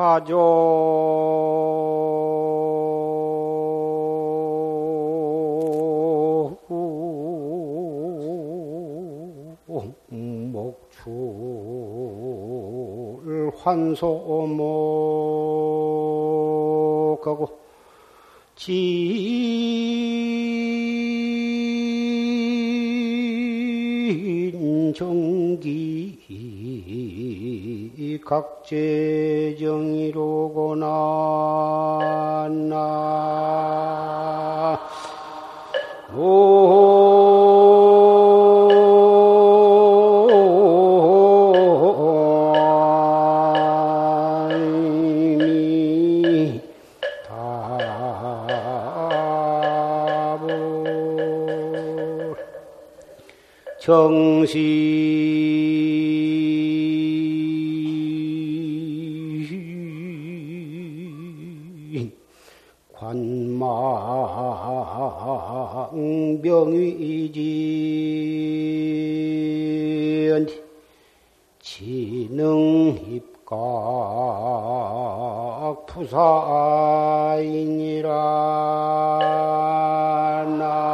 화조 목출 환소목하고 진정기 각재정이로구나. 나 이미 답을 정시 사이니라 나.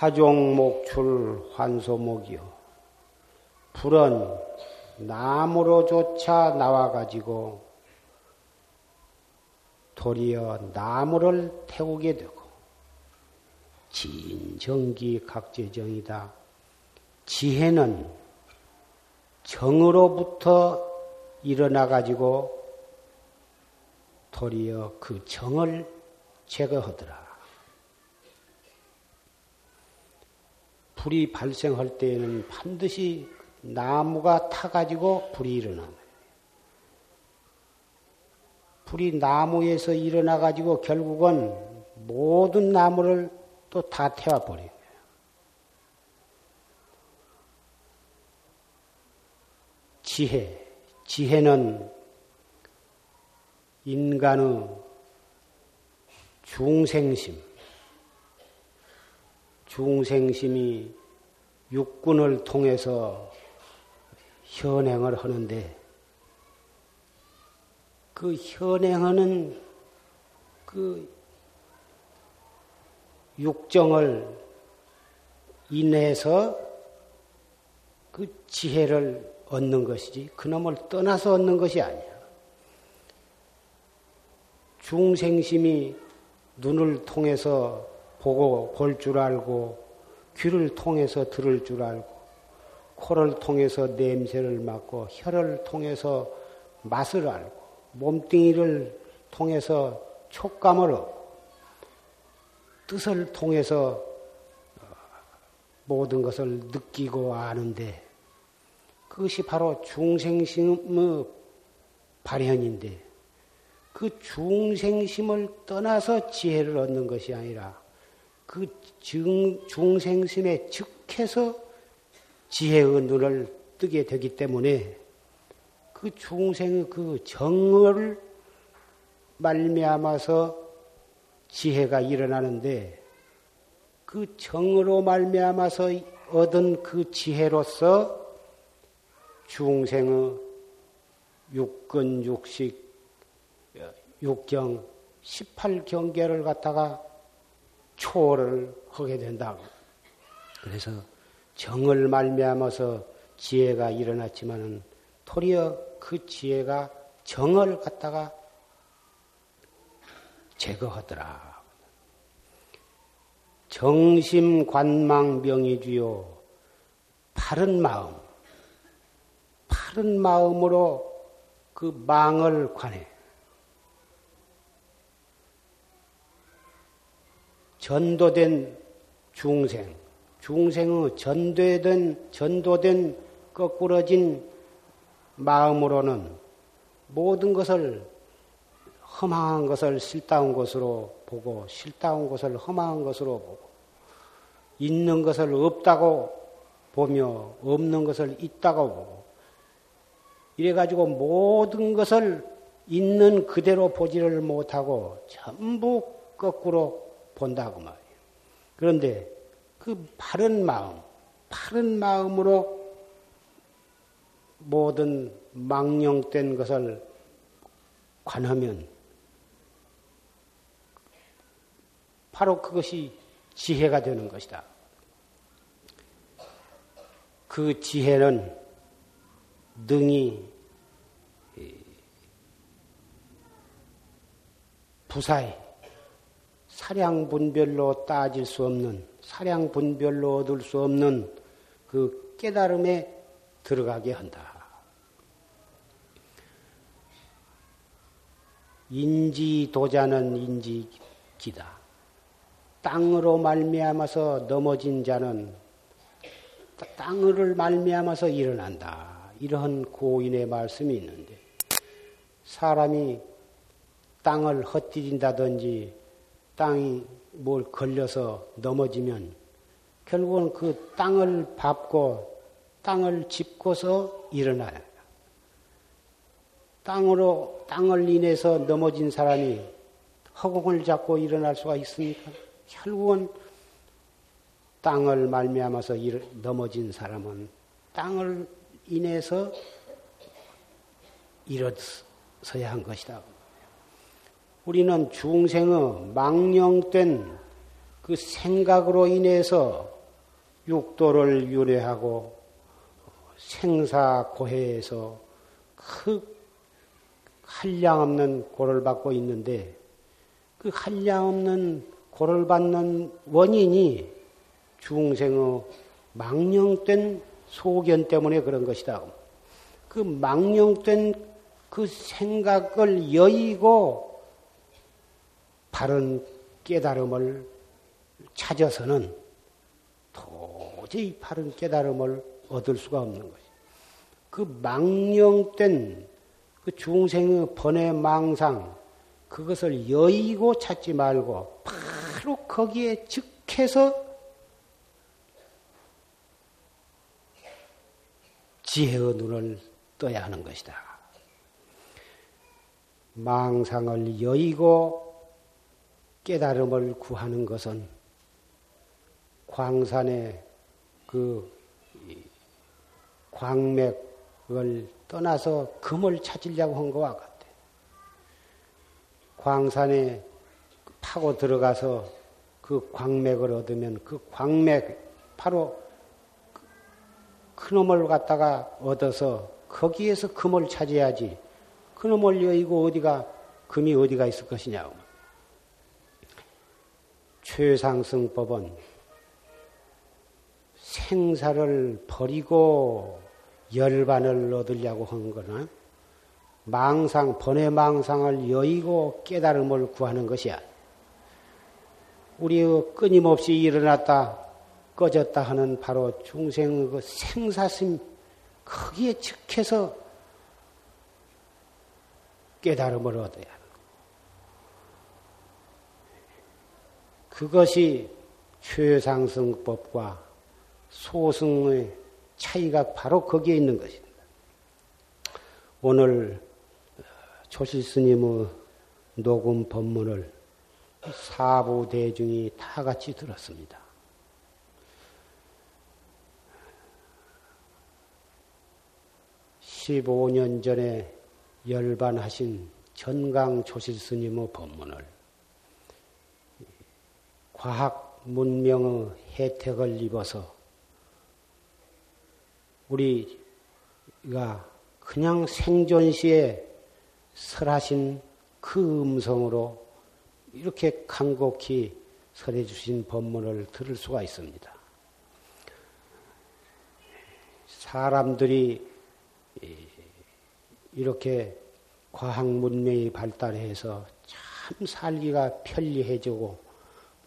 화종 목출 환소목이요. 불은 나무로조차 나와가지고 도리어 나무를 태우게 되고 진정기 각재정이다. 지혜는 정으로부터 일어나가지고 도리어 그 정을 제거하더라. 불이 발생할 때에는 반드시 나무가 타가지고 불이 일어나요. 불이 나무에서 일어나가지고 결국은 모든 나무를 또 다 태워버려요. 지혜. 지혜는 인간의 중생심, 중생심이 육군을 통해서 현행을 하는데 그 현행하는 그 육정을 인해서 그 지혜를 얻는 것이지 그놈을 떠나서 얻는 것이 아니야. 중생심이 눈을 통해서 보고 볼 줄 알고 귀를 통해서 들을 줄 알고 코를 통해서 냄새를 맡고 혀를 통해서 맛을 알고 몸뚱이를 통해서 촉감을 얻고 뜻을 통해서 모든 것을 느끼고 아는데 그것이 바로 중생심의 발현인데 그 중생심을 떠나서 지혜를 얻는 것이 아니라 그 중, 중생심에 즉해서 지혜의 눈을 뜨게 되기 때문에 그 중생의 그 정을 말미암아서 지혜가 일어나는데 그 정으로 말미암아서 얻은 그 지혜로서 중생의 육근 육식 육경 18경계를 갖다가 초월을 하게 된다고. 그래서 정을 말미암아서 지혜가 일어났지만은 도리어 그 지혜가 정을 갖다가 제거하더라. 정심 관망병이주요. 바른 마음. 바른 마음으로 그 망을 관해. 전도된 중생, 중생의 전도된, 전도된 거꾸러진 마음으로는 모든 것을 험한 것을 싫다운 것으로 보고, 싫다운 것을 험한 것으로 보고, 있는 것을 없다고 보며 없는 것을 있다고 보고 이래가지고 모든 것을 있는 그대로 보지를 못하고 전부 거꾸로 본다고 말이에요. 그런데 그 바른 마음, 바른 마음으로 모든 망령된 것을 관하면 바로 그것이 지혜가 되는 것이다. 그 지혜는 능히 부사에 사량 분별로 따질 수 없는 사량 분별로 얻을 수 없는 그 깨달음에 들어가게 한다. 인지 도자는 인지기다. 땅으로 말미암아서 넘어진 자는 땅을 말미암아서 일어난다. 이러한 고인의 말씀이 있는데 사람이 땅을 헛디딘다든지 땅이 뭘 걸려서 넘어지면 결국은 그 땅을 밟고 땅을 짚고서 일어나요. 땅으로 땅을 인해서 넘어진 사람이 허공을 잡고 일어날 수가 있습니까? 결국은 땅을 말미암아서 넘어진 사람은 땅을 인해서 일어서야 한 것이다. 우리는 중생의 망령된 그 생각으로 인해서 육도를 유래하고 생사고해에서 그 한량없는 고를 받고 있는데 그 한량없는 고를 받는 원인이 중생의 망령된 소견 때문에 그런 것이다. 그 망령된 그 생각을 여의고 바른 깨달음을 찾아서는 도저히 바른 깨달음을 얻을 수가 없는 것이. 그 망령된 그 중생의 번외 망상, 그것을 여의고 찾지 말고 바로 거기에 즉해서 지혜의 눈을 떠야 하는 것이다. 망상을 여의고 깨달음을 구하는 것은 광산의 그 광맥을 떠나서 금을 찾으려고 한 것과 같아. 광산에 파고 들어가서 그 광맥을 얻으면 그 광맥 바로 그놈을 갖다가 얻어서 거기에서 금을 찾아야지. 그놈을 여의고 어디가 금이 어디가 있을 것이냐고. 최상승법은 생사를 버리고 열반을 얻으려고 한 거는 망상, 번외 망상을 여의고 깨달음을 구하는 것이야. 우리의 끊임없이 일어났다, 꺼졌다 하는 바로 중생의 그 생사심, 거기에 즉해서 깨달음을 얻어야 하는 그것이 최상승법과 소승의 차이가 바로 거기에 있는 것입니다. 오늘 조실 스님의 녹음 법문을 사부 대중이 다 같이 들었습니다. 십오 년 전에 열반하신 전강 조실 스님의 법문을 과학 문명의 혜택을 입어서 우리가 그냥 생존 시에 설하신 그 음성으로 이렇게 간곡히 설해 주신 법문을 들을 수가 있습니다. 사람들이 이렇게 과학 문명이 발달해서 참 살기가 편리해지고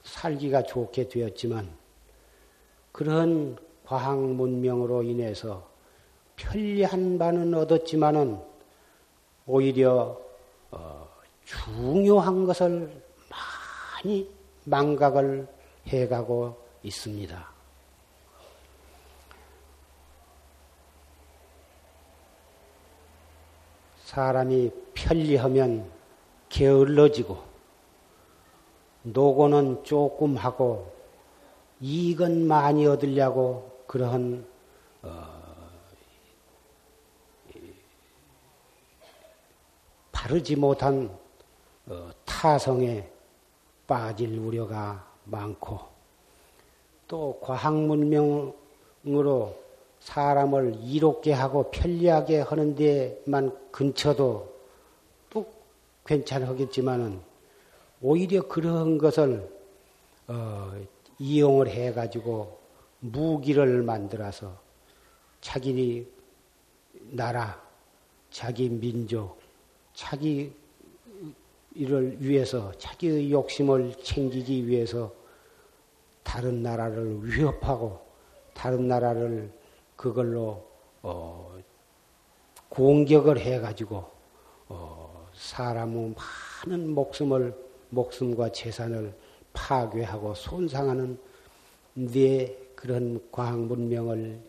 살기가 좋게 되었지만 그런 과학 문명으로 인해서 편리한 바는 얻었지만은 오히려 어, 중요한 것을 많이 망각을 해가고 있습니다. 사람이 편리하면 게을러지고 노고는 조금 하고 이익은 많이 얻으려고 그러한 어, 바르지 못한 어, 타성에 빠질 우려가 많고 또 과학문명으로 사람을 이롭게 하고 편리하게 하는 데만 근처도 또 괜찮겠지만은 오히려 그런 것을 어, 이용을 해가지고 무기를 만들어서 자기 나라, 자기 민족, 자기 이를 위해서 자기의 욕심을 챙기기 위해서 다른 나라를 위협하고 다른 나라를 그걸로 어, 공격을 해가지고 어, 사람의 많은 목숨을 목숨과 재산을 파괴하고 손상하는 내 그런 과학 문명을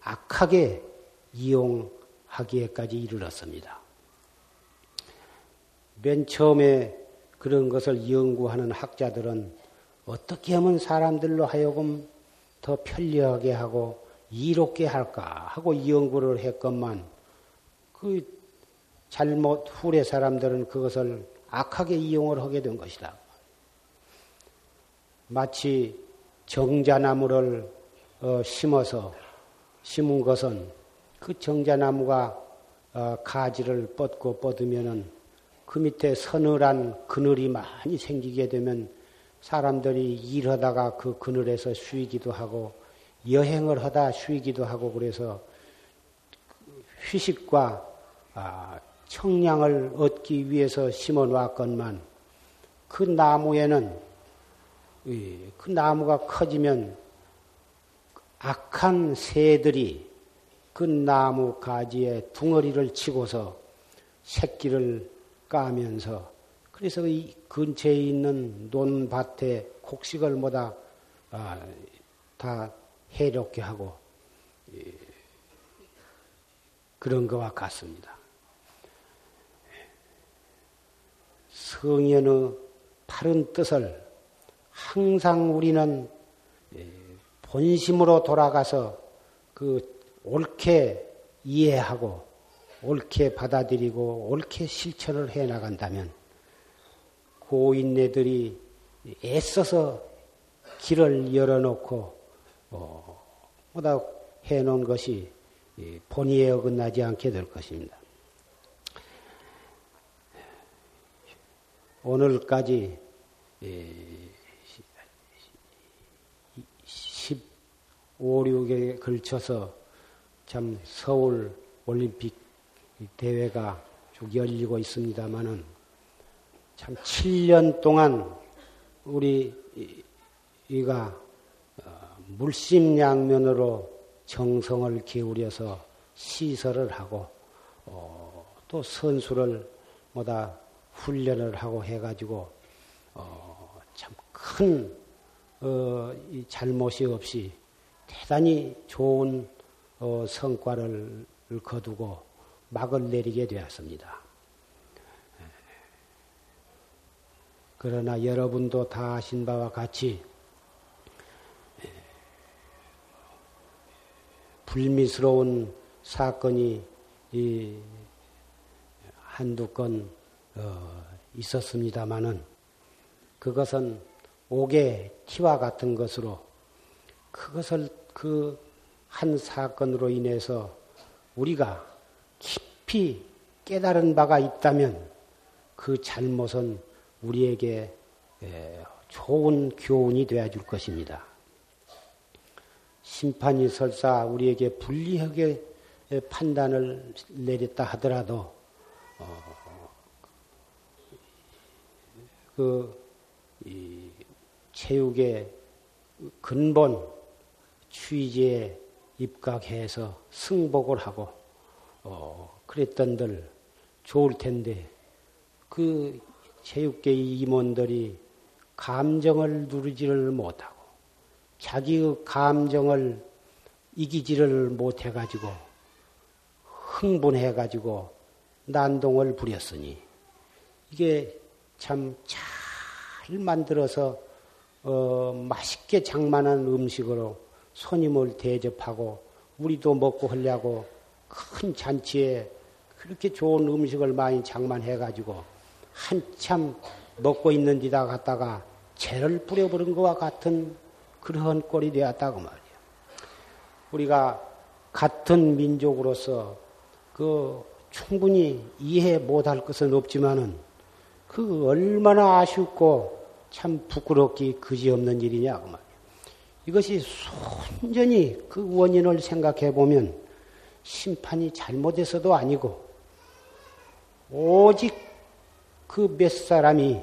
악하게 이용하기에까지 이르렀습니다. 맨 처음에 그런 것을 연구하는 학자들은 어떻게 하면 사람들로 하여금 더 편리하게 하고 이롭게 할까 하고 연구를 했건만 그 잘못 후래 사람들은 그것을 악하게 이용을 하게 된 것이다. 마치 정자나무를 어, 심어서 심은 것은 그 정자나무가 어, 가지를 뻗고 뻗으면은 그 밑에 서늘한 그늘이 많이 생기게 되면 사람들이 일하다가 그 그늘에서 쉬기도 하고 여행을 하다 쉬기도 하고 그래서 휴식과 아, 청량을 얻기 위해서 심어 놨건만 그 나무에는 그 나무가 커지면 악한 새들이 그 나무 가지에 둥어리를 치고서 새끼를 까면서 그래서 이 근처에 있는 논밭에 곡식을 모다 아, 다 해롭게 하고 그런 것과 같습니다. 성현의 바른 뜻을 항상 우리는 본심으로 돌아가서 그 옳게 이해하고 옳게 받아들이고 옳게 실천을 해 나간다면 고인네들이 애써서 길을 열어놓고 어, 뭐다 해놓은 것이 본의에 어긋나지 않게 될 것입니다. 오늘까지 15, 6에 걸쳐서 참 서울 올림픽 대회가 쭉 열리고 있습니다만은 참 7년 동안 우리 이가 어, 물심양면으로 정성을 기울여서 시설을 하고 어, 또 선수를 뭐다 훈련을 하고 해가지고 어, 참큰 어, 잘못이 없이 대단히 좋은 어, 성과를 거두고 막을 내리게 되었습니다. 그러나 여러분도 다 아신 바와 같이 불미스러운 사건이 한두 건 어, 있었습니다마는 그것은 옥의 티와 같은 것으로 그것을 그 한 사건으로 인해서 우리가 깊이 깨달은 바가 있다면 그 잘못은 우리에게 좋은 교훈이 되어 줄 것입니다. 심판이 설사 우리에게 불리하게 판단을 내렸다 하더라도 어, 그 체육의 근본 취지에 입각해서 승복을 하고 어, 그랬던들 좋을 텐데 그 체육계 임원들이 감정을 누리지를 못하고 자기의 감정을 이기지를 못해가지고 흥분해가지고 난동을 부렸으니 이게 참 잘 만들어서 어, 맛있게 장만한 음식으로 손님을 대접하고 우리도 먹고 하려고 큰 잔치에 그렇게 좋은 음식을 많이 장만해 가지고 한참 먹고 있는 데다 갔다가 죄를 뿌려버린 것과 같은 그런 꼴이 되었다고 말이야. 우리가 같은 민족으로서 그 충분히 이해 못할 것은 없지만은 그 얼마나 아쉽고 참 부끄럽기 그지없는 일이냐고 말이야. 이것이 순전히 그 원인을 생각해 보면 심판이 잘못해서도 아니고 오직 그 몇 사람이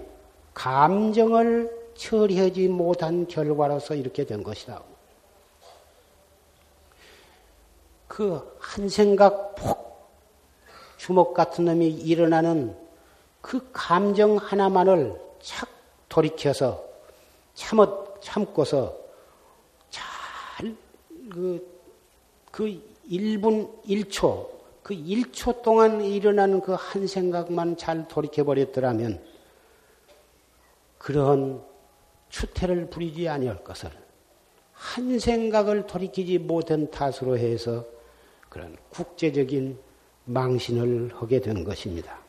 감정을 처리하지 못한 결과로서 이렇게 된 것이다. 그 한 생각 폭 주먹 같은 놈이 일어나는 그 감정 하나만을 착 돌이켜서 참어, 참고서 잘, 그, 그 1분 1초, 그 1초 동안 일어나는 그 한 생각만 잘 돌이켜버렸더라면 그러한 추태를 부리지 아니할 것을 한 생각을 돌이키지 못한 탓으로 해서 그런 국제적인 망신을 하게 되는 것입니다.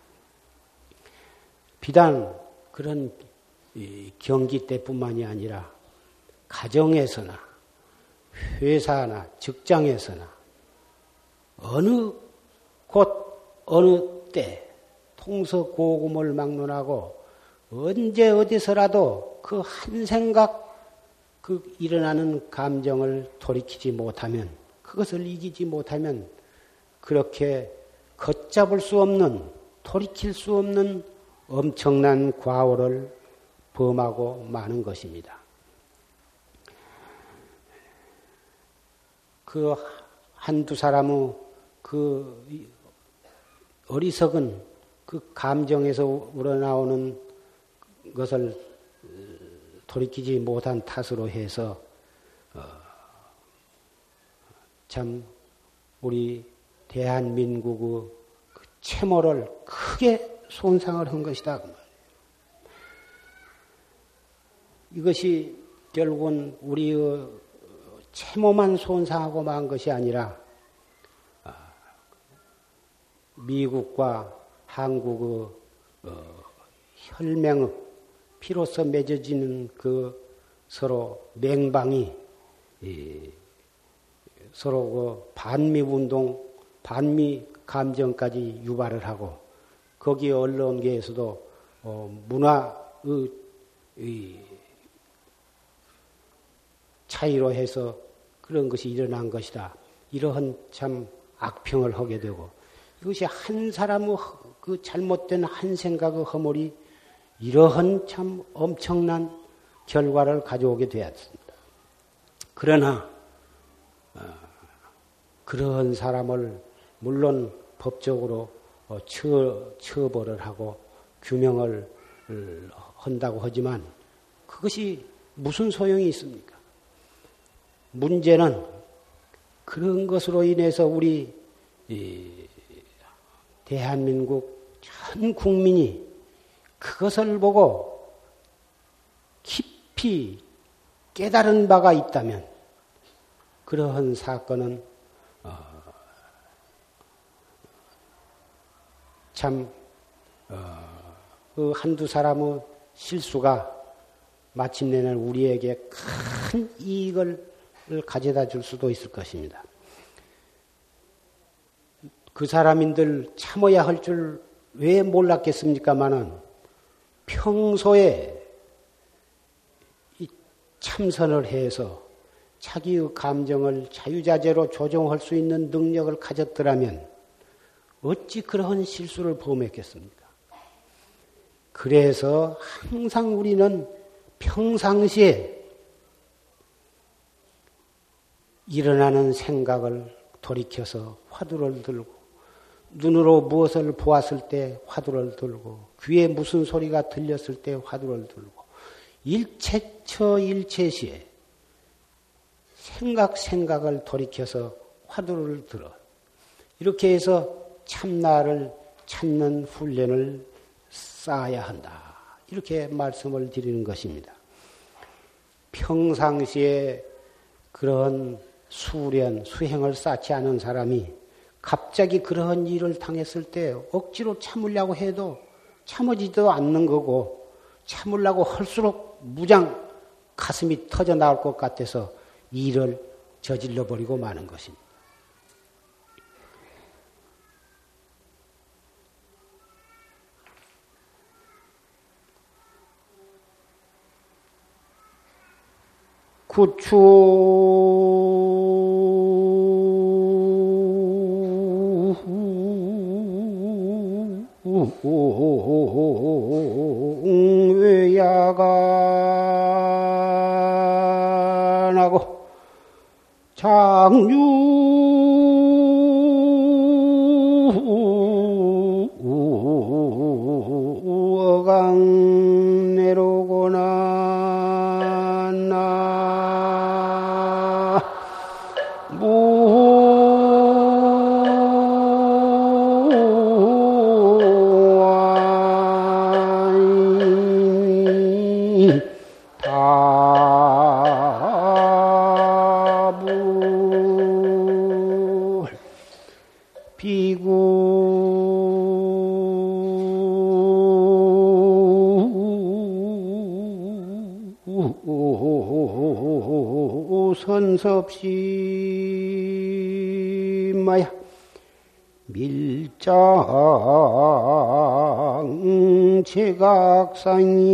비단 그런 경기 때뿐만이 아니라 가정에서나 회사나 직장에서나 어느 곳 어느 때 통서고금을 막론하고 언제 어디서라도 그 한 생각 그 일어나는 감정을 돌이키지 못하면 그것을 이기지 못하면 그렇게 걷잡을 수 없는 돌이킬 수 없는 엄청난 과오를 범하고 마는 것입니다. 그 한두 사람의 그 어리석은 그 감정에서 우러나오는 것을 돌이키지 못한 탓으로 해서 어, 참 우리 대한민국의 그 채모를 크게 손상을 한 것이다. 이것이 결국은 우리의 채모만 손상하고 만 것이 아니라 아, 미국과 한국의 어, 혈맹의 피로서 맺어지는 그 서로 맹방이 서로 그 반미 운동, 반미 감정까지 유발을 하고 거기에 언론계에서도 어, 문화의 차이로 해서 그런 것이 일어난 것이다. 이러한 참 악평을 하게 되고 이것이 한 사람의 그 잘못된 한 생각의 허물이 이러한 참 엄청난 결과를 가져오게 되었습니다. 그러나 어, 그러한 사람을 물론 법적으로 어, 처, 처벌을 하고 규명을 한다고 하지만 그것이 무슨 소용이 있습니까? 문제는 그런 것으로 인해서 우리 대한민국 전 국민이 그것을 보고 깊이 깨달은 바가 있다면 그러한 사건은 참 어, 그 한두 사람의 실수가 마침내는 우리에게 큰 이익을 가져다 줄 수도 있을 것입니다. 그 사람인들 참아야 할 줄 왜 몰랐겠습니까마는 평소에 참선을 해서 자기의 감정을 자유자재로 조정할 수 있는 능력을 가졌더라면 어찌 그러한 실수를 범했겠습니까? 그래서 항상 우리는 평상시에 일어나는 생각을 돌이켜서 화두를 들고 눈으로 무엇을 보았을 때 화두를 들고 귀에 무슨 소리가 들렸을 때 화두를 들고 일체처 일체시에 생각 생각을 돌이켜서 화두를 들어 이렇게 해서 참나를 찾는 훈련을 쌓아야 한다. 이렇게 말씀을 드리는 것입니다. 평상시에 그런 수련, 수행을 쌓지 않은 사람이 갑자기 그러한 일을 당했을 때 억지로 참으려고 해도 참아지도 않는 거고 참으려고 할수록 무장 가슴이 터져 나올 것 같아서 일을 저질러 버리고 마는 것입니다. 구추. 외야간하고 장유 선섭시 마야 밀장 제각상이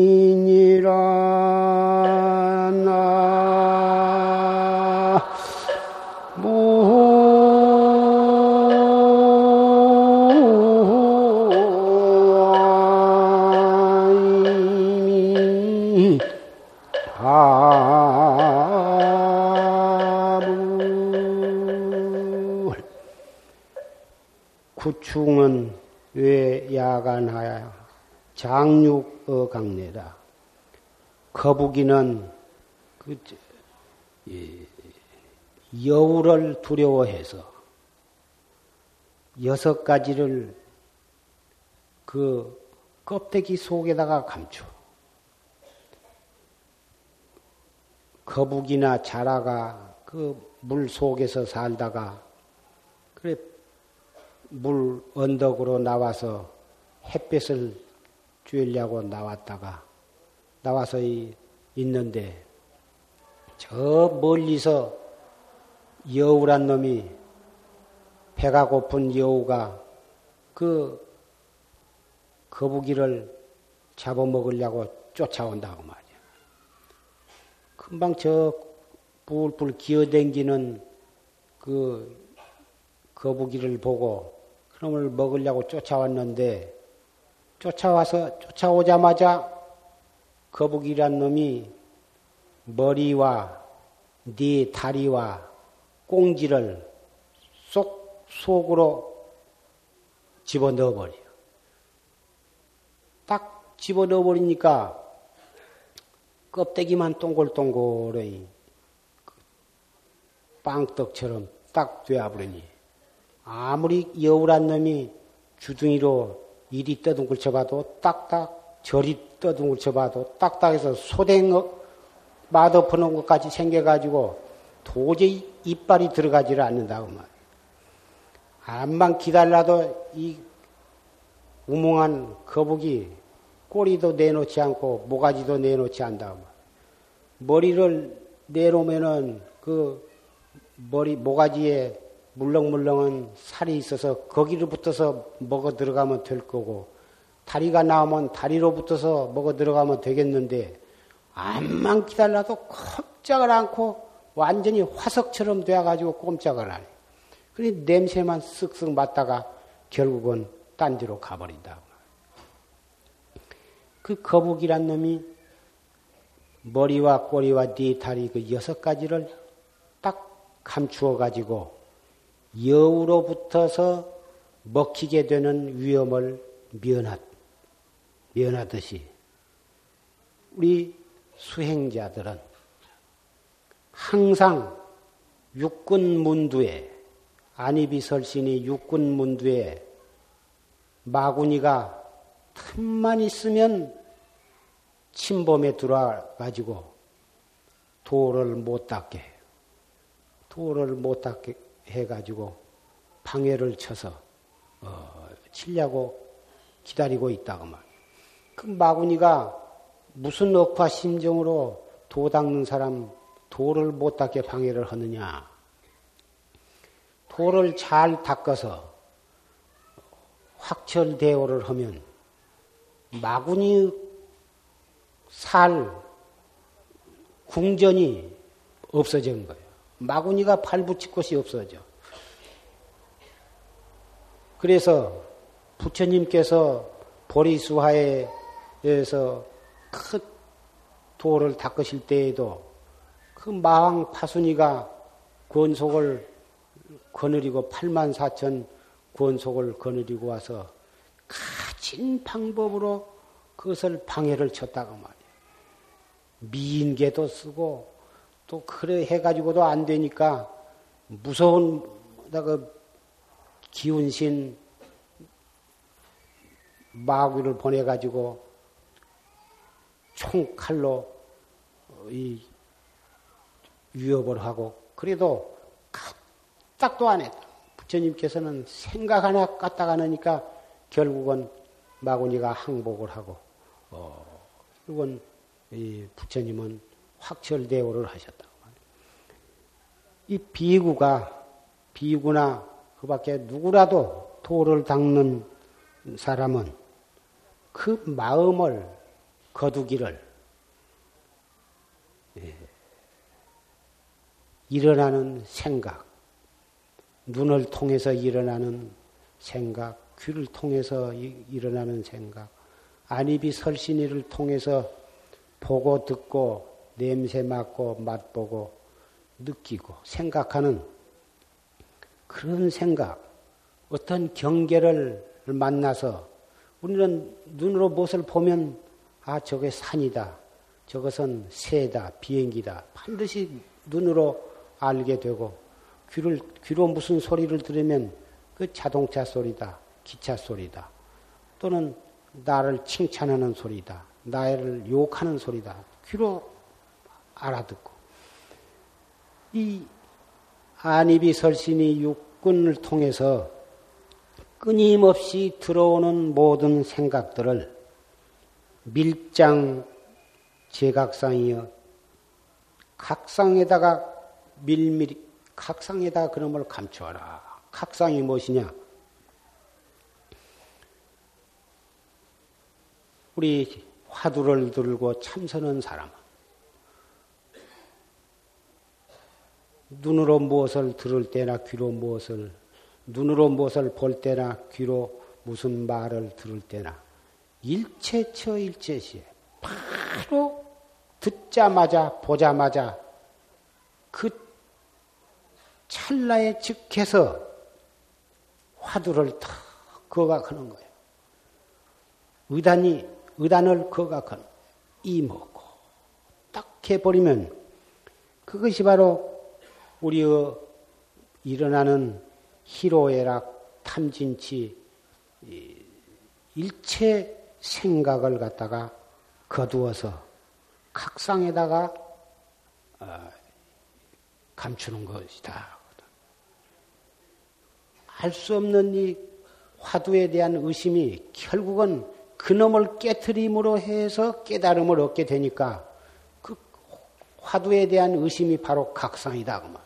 강내다. 거북이는 그 여우를 두려워해서 여섯 가지를 그 껍데기 속에다가 감춰. 거북이나 자라가 그 물 속에서 살다가 그래 물 언덕으로 나와서 햇볕을 쬐려고 나왔다가 나와서 있는데 저 멀리서 여우란 놈이 배가 고픈 여우가 그 거북이를 잡아먹으려고 쫓아온다고 말이야. 금방 저 뿔뿔 기어댕기는 그 거북이를 보고 그놈을 먹으려고 쫓아왔는데 쫓아와서 쫓아오자마자 거북이란 놈이 머리와 네 다리와 꽁지를 쏙 속으로 집어넣어 버려. 딱 집어넣어 버리니까 껍데기만 동글동글해 빵떡처럼 딱 되어버리니 아무리 여우란 놈이 주둥이로 이리 떠둥글 쳐봐도 딱딱 저리 떠둥글 쳐봐도 딱딱해서 소댕 맛없는 것까지 생겨가지고 도저히 이빨이 들어가지를 않는다고 말. 암만 기다려도 이 우몽한 거북이 꼬리도 내놓지 않고 모가지도 내놓지 않다고 말. 머리를 내놓으면은 그 머리 모가지에 물렁물렁한 살이 있어서 거기로 붙어서 먹어 들어가면 될 거고 다리가 나오면 다리로 붙어서 먹어 들어가면 되겠는데 암만 기다려도 꼼짝을 않고 완전히 화석처럼 되어가지고 꼼짝을 안 해. 그래 냄새만 쓱쓱 맡다가 결국은 딴 데로 가버린다. 그 거북이란 놈이 머리와 꼬리와 네 다리 그 여섯 가지를 딱 감추어 가지고 여우로부터서 먹히게 되는 위험을 면하, 면하듯이 우리 수행자들은 항상 육군 문두에 안입이 설신이 육군 문두에 마구니가 틈만 있으면 침범에 들어와 가지고 도를 못 닦게. 도를 못 닦게 해가지고 방해를 쳐서 어, 치려고 기다리고 있다고 말. 그 마구니가 무슨 억화 심정으로 도 닦는 사람 도를 못 닦게 방해를 하느냐? 도를 잘 닦아서 확철 대오를 하면 마구니 살 궁전이 없어진 거예요. 마구니가 팔붙일 곳이 없어져. 그래서 부처님께서 보리수하에서 큰 도를 닦으실 때에도 그 마왕 파순이가 권속을 거느리고 8만 4천 권속을 거느리고 와서 가진 방법으로 그것을 방해를 쳤다고 말이에요. 미인계도 쓰고 또 그래 해가지고도 안 되니까 무서운 그 기운신 마귀를 보내가지고 총칼로 이 위협을 하고 그래도 까딱도 안 했다. 부처님께서는 생각 하나 까딱 안 하니까 결국은 마구니가 항복을 하고 어, 결국은 이 부처님은 확철대오를 하셨다고 이 비구가 비구나 그 밖에 누구라도 도를 닦는 사람은 그 마음을 거두기를 예, 일어나는 생각, 눈을 통해서 일어나는 생각, 귀를 통해서 일어나는 생각, 안입이 설신이를 통해서 보고 듣고 냄새 맡고 맛보고 느끼고 생각하는 그런 생각, 어떤 경계를 만나서 우리는 눈으로 무엇을 보면 아, 저게 산이다. 저것은 새다. 비행기다. 반드시 눈으로 알게 되고 귀를, 귀로 무슨 소리를 들으면 그 자동차 소리다. 기차 소리다. 또는 나를 칭찬하는 소리다. 나를 욕하는 소리다. 귀로 알아듣고. 이 안입이 설신이 육군을 통해서 끊임없이 들어오는 모든 생각들을 밀장 제각상이여 각상에다가 밀밀히 각상에다 그놈을 감추어라. 각상이 무엇이냐? 우리 화두를 들고 참선한 사람은 눈으로 무엇을 들을 때나 귀로 무엇을 눈으로 무엇을 볼 때나 귀로 무슨 말을 들을 때나 일체처 일체시에 바로 듣자마자 보자마자 그 찰나에 즉해서 화두를 탁 거각하는 거예요. 의단이 의단을 거각하는 이먹고 딱 해버리면 그것이 바로 우리의 일어나는 희로애락, 탐진치, 일체 생각을 갖다가 거두어서 각상에다가 어, 감추는 것이다. 알 수 없는 이 화두에 대한 의심이 결국은 그놈을 깨트림으로 해서 깨달음을 얻게 되니까 그 화두에 대한 의심이 바로 각상이다. 그 말.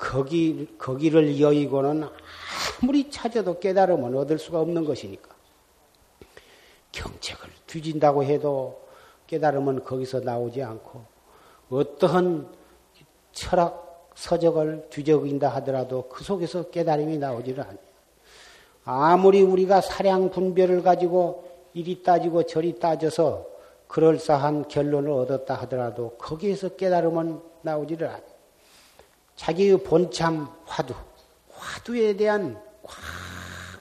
거기, 거기를 여의고는 아무리 찾아도 깨달음은 얻을 수가 없는 것이니까. 경책을 뒤진다고 해도 깨달음은 거기서 나오지 않고, 어떠한 철학 서적을 뒤적인다 하더라도 그 속에서 깨달음이 나오지를 않아요. 아무리 우리가 사량 분별을 가지고 이리 따지고 저리 따져서 그럴싸한 결론을 얻었다 하더라도 거기에서 깨달음은 나오지를 않아요. 자기의 본참 화두, 화두에 대한 꽉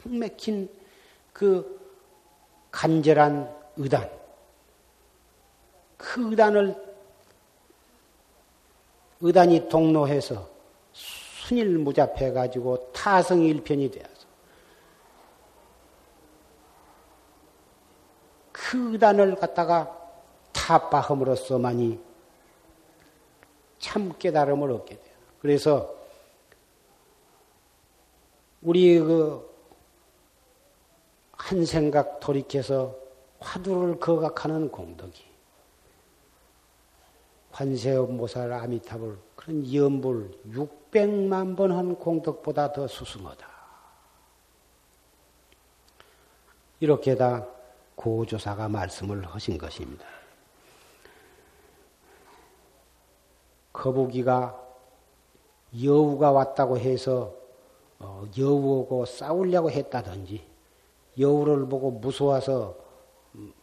맥힌 그 간절한 의단, 그 의단을 의단이 동로해서 순일무잡해 가지고 타성일편이 되어서 그 의단을 갖다가 타파함으로써만이 참 깨달음을 얻게 돼요. 그래서 우리 그 한 생각 돌이켜서 화두를 거각하는 공덕이 관세음보살 아미타불 그런 연불 600만 번 한 공덕보다 더 수승하다. 이렇게 다 고조사가 말씀을 하신 것입니다. 거북이가 여우가 왔다고 해서 어, 여우하고 싸우려고 했다든지 여우를 보고 무서워서 음,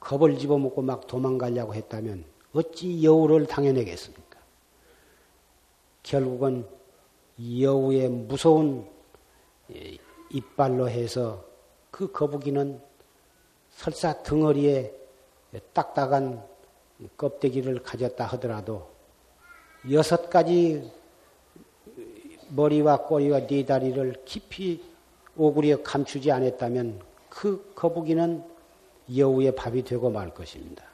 겁을 집어먹고 막 도망가려고 했다면 어찌 여우를 당해내겠습니까? 결국은 여우의 무서운 예, 이빨로 해서 그 거북이는 설사 덩어리에 딱딱한 껍데기를 가졌다 하더라도 여섯 가지 머리와 꼬리와 네 다리를 깊이 오구리에 감추지 않았다면 그 거북이는 여우의 밥이 되고 말 것입니다.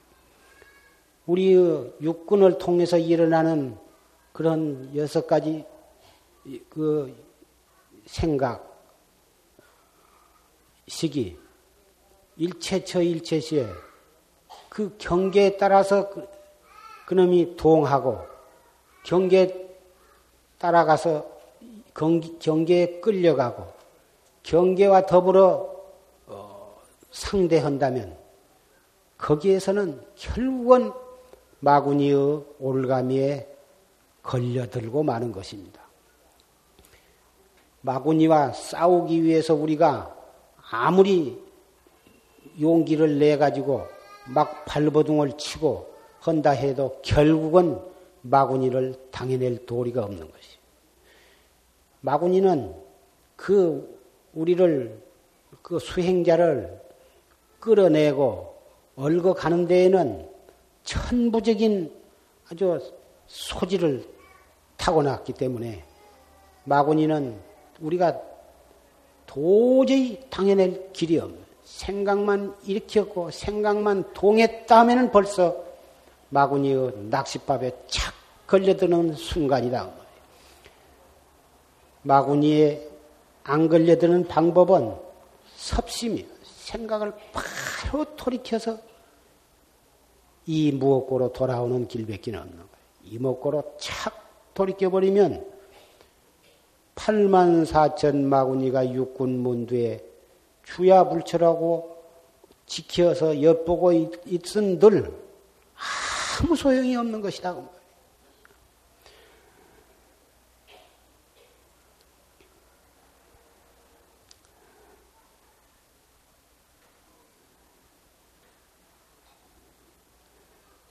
우리의 육군을 통해서 일어나는 그런 여섯 가지 그 생각, 시기, 일체처 일체시에 그 경계에 따라서 그, 그놈이 동하고 경계에 따라가서 경계에 끌려가고 경계와 더불어 어, 상대한다면 거기에서는 결국은 마구니의 올가미에 걸려들고 마는 것입니다. 마구니와 싸우기 위해서 우리가 아무리 용기를 내 가지고 막 발버둥을 치고 한다 해도 결국은 마구니를 당해낼 도리가 없는 것이. 마구니는 그 우리를 그 수행자를 끌어내고 얼거 가는 데에는 천부적인 아주 소질을 타고났기 때문에 마구니는 우리가 도저히 당해낼 길이 없는 생각만 일으켰고 생각만 동했다 하면 벌써 마구니의 낚싯밥에 착 걸려드는 순간이다. 마구니에 안 걸려드는 방법은 섭심이요. 생각을 바로 돌이켜서 이 무엇고로 돌아오는 길밖에 없는 거예요. 이 무엇고로 착 돌이켜버리면 8만 4천 마구니가 육군 문두에 주야 불철하고 지켜서 엿보고 있은들 아무 소용이 없는 것이다.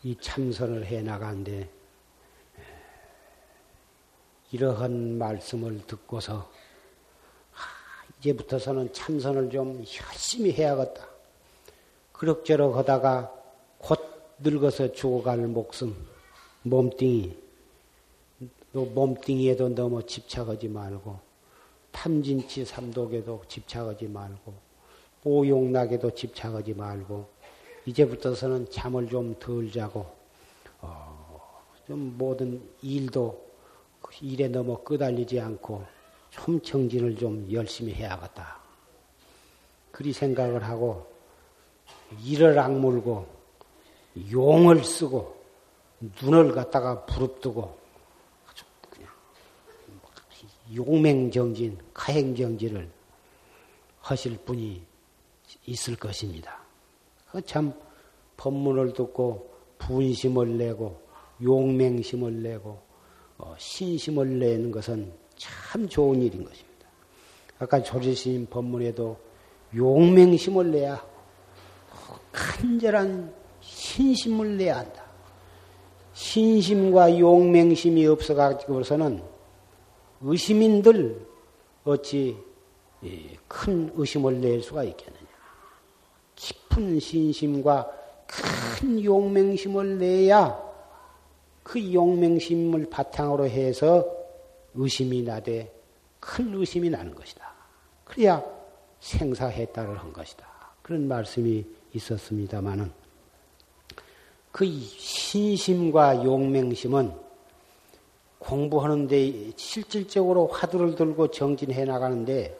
이 참선을 해 나가는데 이러한 말씀을 듣고서 아, 이제부터서는 참선을 좀 열심히 해야겠다. 그럭저럭 하다가 곧 늙어서 죽어갈 목숨, 몸뚱이, 또 몸뚱이에도 너무 집착하지 말고 탐진치 삼독에도 집착하지 말고 오용락에도 집착하지 말고 이제부터서는 잠을 좀 덜 자고 어, 좀 모든 일도 일에 너무 끄달리지 않고 좀 정진을 좀 열심히 해야겠다. 그리 생각을 하고 일을 악물고 용을 쓰고 눈을 갖다가 부릅뜨고 아주 그냥 용맹정진, 가행정진을 하실 분이 있을 것입니다. 참 법문을 듣고 분심을 내고 용맹심을 내고 어, 신심을 내는 것은 참 좋은 일인 것입니다. 아까 조지스님 법문에도 용맹심을 내야 간절한 신심을 내야 한다. 신심과 용맹심이 없어가지고서는 의심인들 어찌 큰 의심을 낼 수가 있겠느냐. 깊은 신심과 큰 용맹심을 내야 그 용맹심을 바탕으로 해서 의심이 나되 큰 의심이 나는 것이다. 그래야 생사해탈을 한 것이다. 그런 말씀이 있었습니다마는 그 신심과 용맹심은 공부하는데 실질적으로 화두를 들고 정진해 나가는데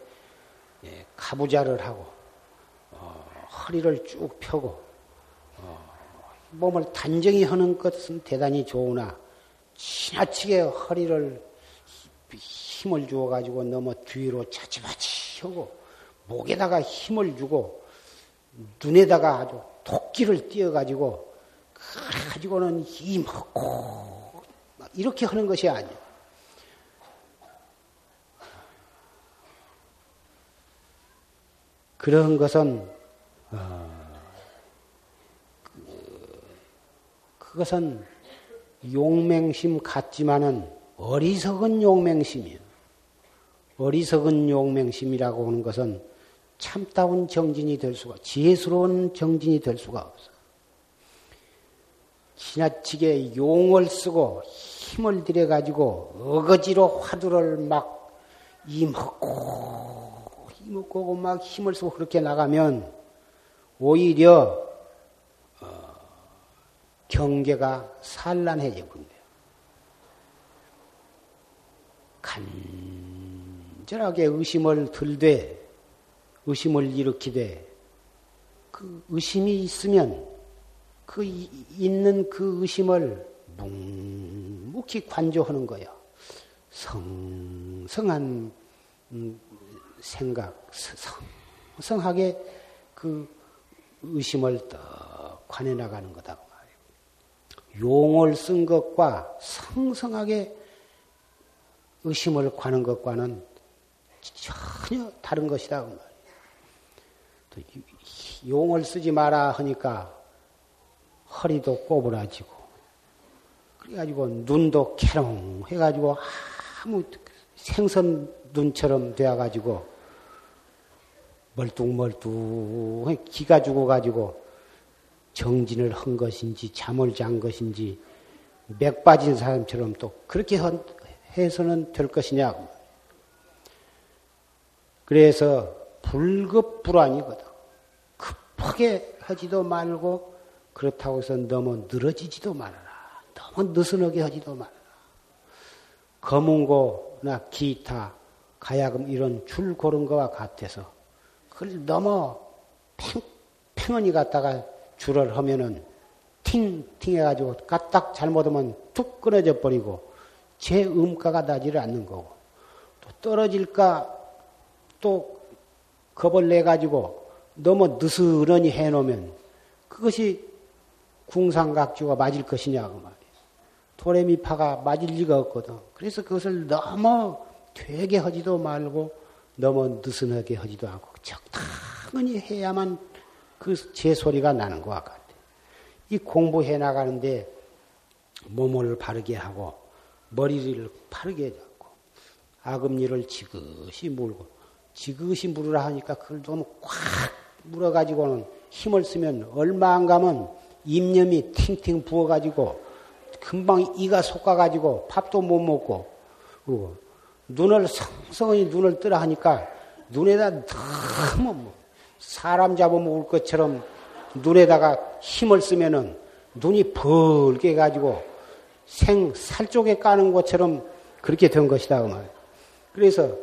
예, 가부좌를 하고 어, 허리를 쭉 펴고 어, 몸을 단정히 하는 것은 대단히 좋으나 지나치게 허리를 힘을 주어 가지고 너무 뒤로 차치바치 하고 목에다가 힘을 주고 눈에다가 아주 토끼를 띄어 가지고 가지고는 힘하고 이렇게 하는 것이 아니에요. 그런 것은 어, 그것은 용맹심 같지만은 어리석은 용맹심이에요. 어리석은 용맹심이라고 하는 것은 참다운 정진이 될 수가, 지혜스러운 정진이 될 수가 없어. 지나치게 용을 쓰고 힘을 들여가지고 어거지로 화두를 막 이먹고 이먹고 막 힘을 쓰고 그렇게 나가면 오히려 어, 경계가 산란해져 버린대요. 간절하게 의심을 들되 의심을 일으키되 그 의심이 있으면 그 있는 그 의심을 묵묵히 관조하는 거예요. 성성한 음, 생각, 성성하게 그 의심을 떡 관해 나가는 거다. 용을 쓴 것과 성성하게 의심을 관한 것과는 전혀 다른 것이다 그 말이에요. 용을 쓰지 마라 하니까 허리도 꼬부라지고 그래가지고 눈도 캐롱 해가지고 아무 생선 눈처럼 되어가지고 멀뚱멀뚱 기가 죽어가지고 정진을 한 것인지 잠을 잔 것인지 맥 빠진 사람처럼 또 그렇게 해서는 될 것이냐고. 그래서 불급불안이거든. 급하게 하지도 말고 그렇다고 해서 너무 늘어지지도 말아라. 너무 느슨하게 하지도 말아라. 검은고나 기타, 가야금 이런 줄 고른 거와 같아서 그걸 너무 팽, 팽언이 갖다가 줄을 하면은 팅팅 해가지고 까딱 잘못하면 툭 끊어져 버리고 제 음가가 나지를 않는 거고 또 떨어질까 또 겁을 내가지고 너무 느슨하니 해놓으면 그것이 궁상각주가 맞을 것이냐 그 말이에요. 도레미파가 맞을 리가 없거든. 그래서 그것을 너무 되게 하지도 말고 너무 느슨하게 하지도 않고 적당히 해야만 그 제 소리가 나는 것 같아. 이 공부해 나가는데 몸을 바르게 하고 머리를 바르게 잡고 아금니를 지그시 물고 지그시 물으라 하니까 그걸 너무 꽉 물어가지고는 힘을 쓰면 얼마 안 가면 입념이 팅팅 부어가지고 금방 이가 솟아가지고 밥도 못 먹고 그리고 눈을 성성히 눈을 뜨라 하니까 눈에다 너무 뭐 사람 잡아먹을 것처럼 눈에다가 힘을 쓰면은 눈이 벌게 가지고 생 살 쪽에 까는 것처럼 그렇게 된 것이다 그 말. 그래서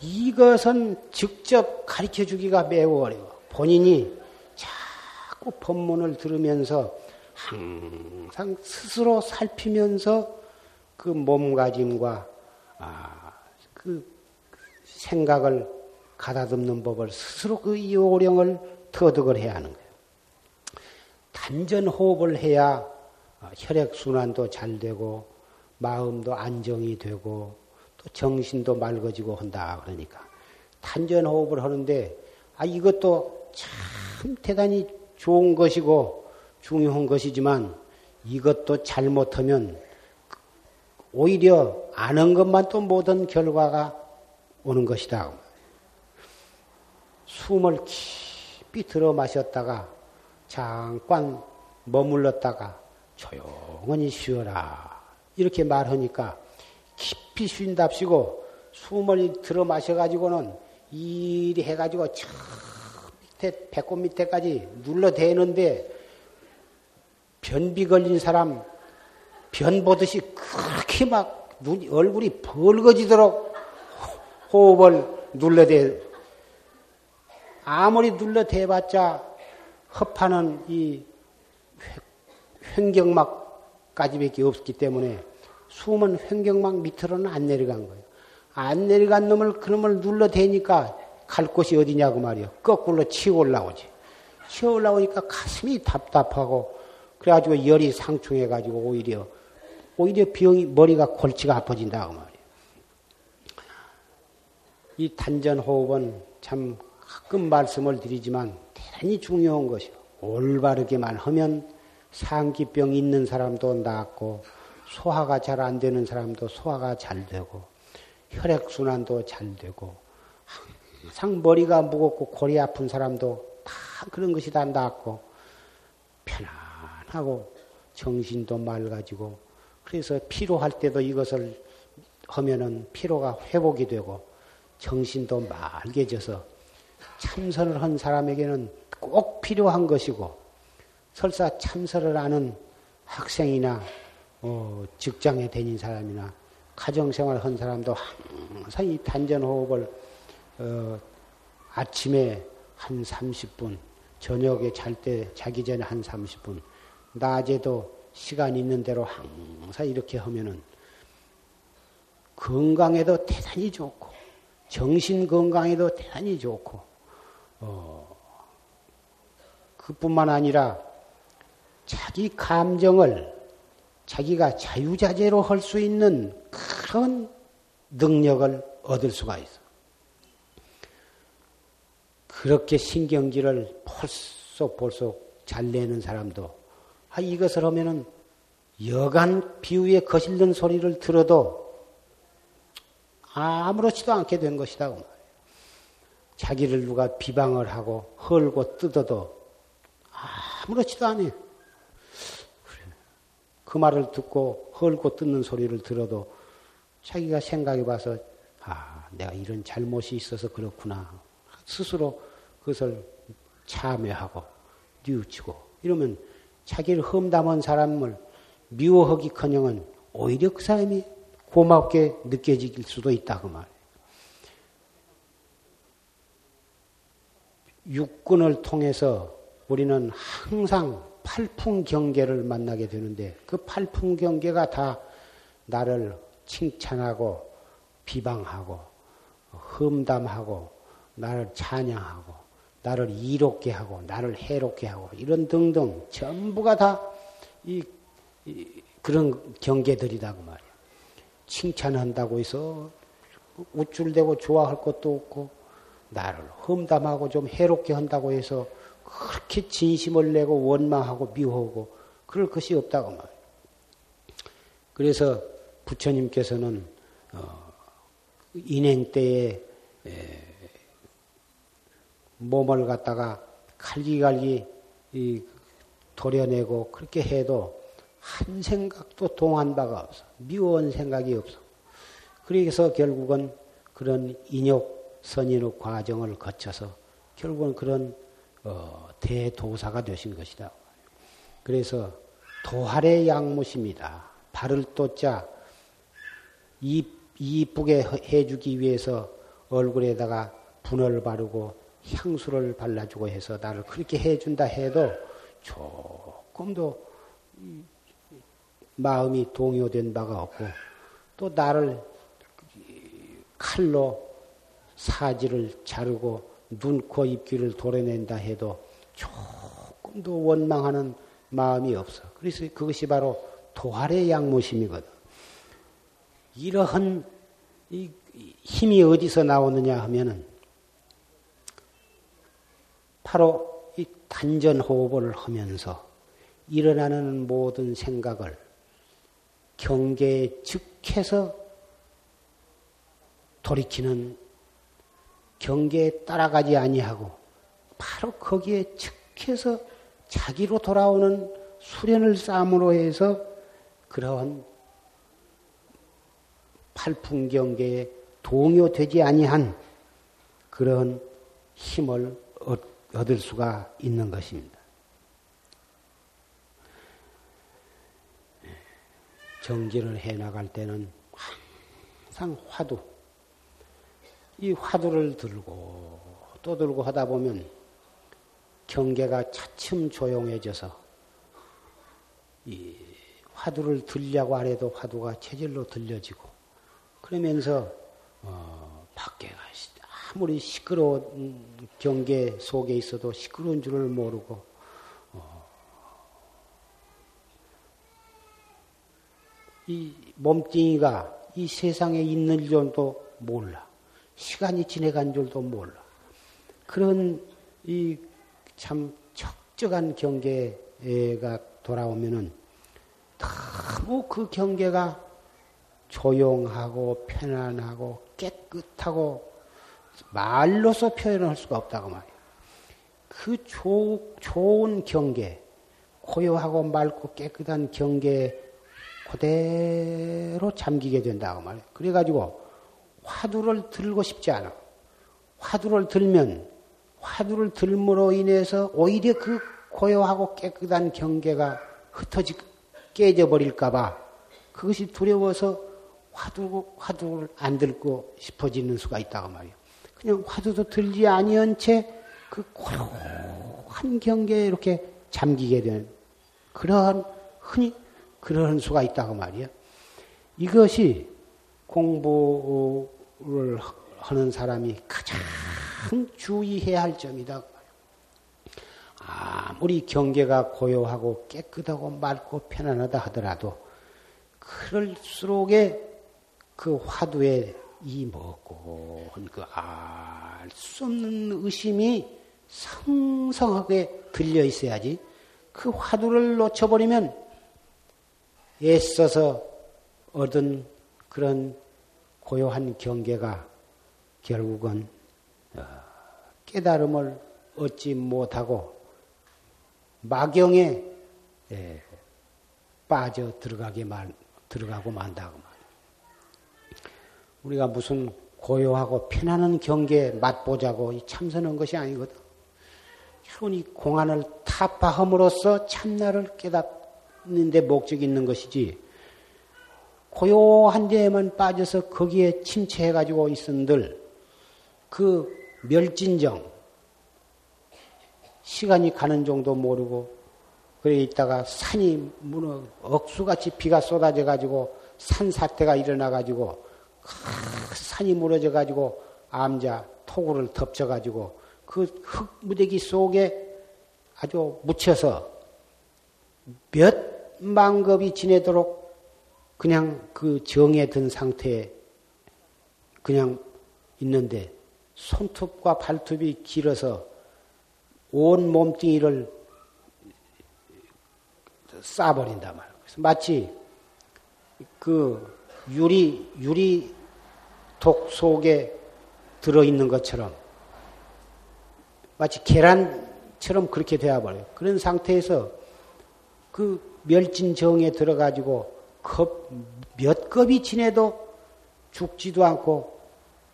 이것은 직접 가르쳐 주기가 매우 어려워. 본인이 자꾸 법문을 들으면서 항상 스스로 살피면서 그 몸가짐과 아, 그 생각을 가다듬는 법을 스스로 그 요령을 터득을 해야 하는 거예요. 단전 호흡을 해야 혈액 순환도 잘 되고 마음도 안정이 되고 또 정신도 맑아지고 한다 그러니까 단전 호흡을 하는데 아 이것도 참 대단히 좋은 것이고 중요한 것이지만 이것도 잘못하면 오히려 아는 것만 또 모든 결과가 오는 것이다. 숨을 깊이 들어 마셨다가 잠깐 머물렀다가 조용히 쉬어라. 이렇게 말하니까 깊이 쉰답시고 숨을 들어 마셔가지고는 이리 해가지고 저 밑에 배꼽 밑에까지 눌러대는데 변비 걸린 사람 변 보듯이 그렇게 막 눈, 얼굴이 벌거지도록 호흡을 눌러대 아무리 눌러대봤자 허파는 이 횡경막까지밖에 없기 때문에 숨은 횡경막 밑으로는 안 내려간 거예요. 안 내려간 놈을 그놈을 눌러대니까 갈 곳이 어디냐고 말이요. 거꾸로 치고 올라오지. 치고 올라오니까 가슴이 답답하고 그래가지고 열이 상충해가지고 오히려 오히려 병이 머리가 골치가 아파진다고 말이에요. 이 단전 호흡은 참 가끔 말씀을 드리지만 대단히 중요한 것이요. 올바르게만 하면 상기병 있는 사람도 낫고 소화가 잘 안 되는 사람도 소화가 잘 되고 혈액순환도 잘 되고 항상 머리가 무겁고 골이 아픈 사람도 다 그런 것이 다 낫고 편안하고 정신도 맑아지고 그래서 피로할 때도 이것을 하면은 피로가 회복이 되고 정신도 맑아져서 참선을 한 사람에게는 꼭 필요한 것이고 설사 참선을 하는 학생이나 어, 직장에 다닌 사람이나 가정생활 한 사람도 항상 이 단전호흡을 어, 아침에 한 30분, 저녁에 잘 때 자기 전에 한 30분, 낮에도 시간 있는 대로 항상 이렇게 하면은 건강에도 대단히 좋고 정신 건강에도 대단히 좋고 어, 그뿐만 아니라 자기 감정을 자기가 자유자재로 할 수 있는 그런 능력을 얻을 수가 있어. 그렇게 신경질을 벌써 벌써 잘 내는 사람도 아, 이것을 하면은 여간 비위에 거실는 소리를 들어도 아무렇지도 않게 된 것이다. 그 자기를 누가 비방을 하고 헐고 뜯어도 아무렇지도 않아요. 그 말을 듣고 헐고 뜯는 소리를 들어도 자기가 생각해 봐서 아, 내가 이런 잘못이 있어서 그렇구나. 스스로 그것을 참여하고 뉘우치고 이러면 자기를 험담한 사람을 미워하기 커녕은 오히려 그 사람이 고맙게 느껴질 수도 있다 그 말이에요. 육군을 통해서 우리는 항상 팔풍 경계를 만나게 되는데 그 팔풍 경계가 다 나를 칭찬하고 비방하고 험담하고 나를 찬양하고 나를 이롭게 하고 나를 해롭게 하고 이런 등등 전부가 다 이, 이 그런 경계들이다 그 말이야. 칭찬한다고 해서 우쭐대고 좋아할 것도 없고 나를 험담하고 좀 해롭게 한다고 해서 그렇게 진심을 내고 원망하고 미워하고 그럴 것이 없다고 말이에요. 그래서 부처님께서는 어, 인행 때에 에, 몸을 갖다가 갈기갈기 도려내고 그렇게 해도 한 생각도 동한 바가 없어. 미워한 생각이 없어. 그래서 결국은 그런 인욕, 선인의 과정을 거쳐서 결국은 그런 어, 대도사가 되신 것이다. 그래서 도할의 양무십니다. 발을 또자 이쁘게 해주기 위해서 얼굴에다가 분을 바르고 향수를 발라주고 해서 나를 그렇게 해준다 해도 조금도 마음이 동요된 바가 없고 또 나를 칼로 사지를 자르고 눈, 코, 입귀를 도려낸다 해도 조금도 원망하는 마음이 없어. 그래서 그것이 바로 도할의 양모심이거든. 이러한 힘이 어디서 나오느냐 하면은 바로 이 단전 호흡을 하면서 일어나는 모든 생각을 경계에 즉해서 돌이키는 경계에 따라가지 아니하고 바로 거기에 즉해서 자기로 돌아오는 수련을 쌓음으로 해서 그러한 팔풍경계에 동요되지 아니한 그런 힘을 얻을 수가 있는 것입니다. 정진을 해 나갈 때는 항상 화두, 이 화두를 들고 또 들고 하다 보면 경계가 차츰 조용해져서 이 화두를 들려고 안 해도 화두가 체질로 들려지고 그러면서 어, 밖에가 아무리 시끄러운 경계 속에 있어도 시끄러운 줄을 모르고 어, 이 몸뚱이가 이 세상에 있는 줄도 몰라. 시간이 지내간 줄도 몰라. 그런 이 참 적적한 경계가 돌아오면은 너무 그 경계가 조용하고 편안하고 깨끗하고 말로서 표현할 수가 없다고 말이에요. 그 조, 좋은 경계, 고요하고 맑고 깨끗한 경계에 그대로 잠기게 된다고 말이에요. 그래가지고 화두를 들고 싶지 않아. 화두를 들면 화두를 들므로 인해서 오히려 그 고요하고 깨끗한 경계가 흩어지 깨져 버릴까봐 그것이 두려워서 화두 화두를 안 들고 싶어지는 수가 있다고 말이에요. 그냥 화두도 들지 아니한 채그 고요한 경계에 이렇게 잠기게 되는 그러한 흔히 그러한 수가 있다고 말이에요. 이것이 공부 를 하는 사람이 가장 주의해야 할 점이다. 아무리 경계가 고요하고 깨끗하고 맑고 편안하다 하더라도 그럴수록에 그 화두에 이 먹고 그알 수 없는 의심이 성성하게 들려 있어야지 그 화두를 놓쳐버리면 애써서 얻은 그런 고요한 경계가 결국은 어, 깨달음을 얻지 못하고 마경에 예, 빠져 들어가게 말, 들어가고 만다고 말. 우리가 무슨 고요하고 편안한 경계에 맛보자고 참선한 것이 아니거든. 현이 공안을 타파함으로써 참나를 깨닫는데 목적이 있는 것이지. 고요한 데에만 빠져서 거기에 침체해가지고 있은들 그 멸진정, 시간이 가는 정도 모르고 그래 있다가 산이 무너 억수같이 비가 쏟아져 가지고 산 사태가 일어나 가지고 산이 무너져 가지고 암자 토구를 덮쳐 가지고 그 흙무대기 속에 아주 묻혀서 몇 만급이 지내도록 그냥 그 정에 든 상태에 그냥 있는데 손톱과 발톱이 길어서 온 몸뚱이를 쏴버린단 말이에요. 마치 그 유리, 유리 독 속에 들어있는 것처럼 마치 계란처럼 그렇게 되어버려요. 그런 상태에서 그 멸진정에 들어가지고 컵, 몇 겁이 지내도 죽지도 않고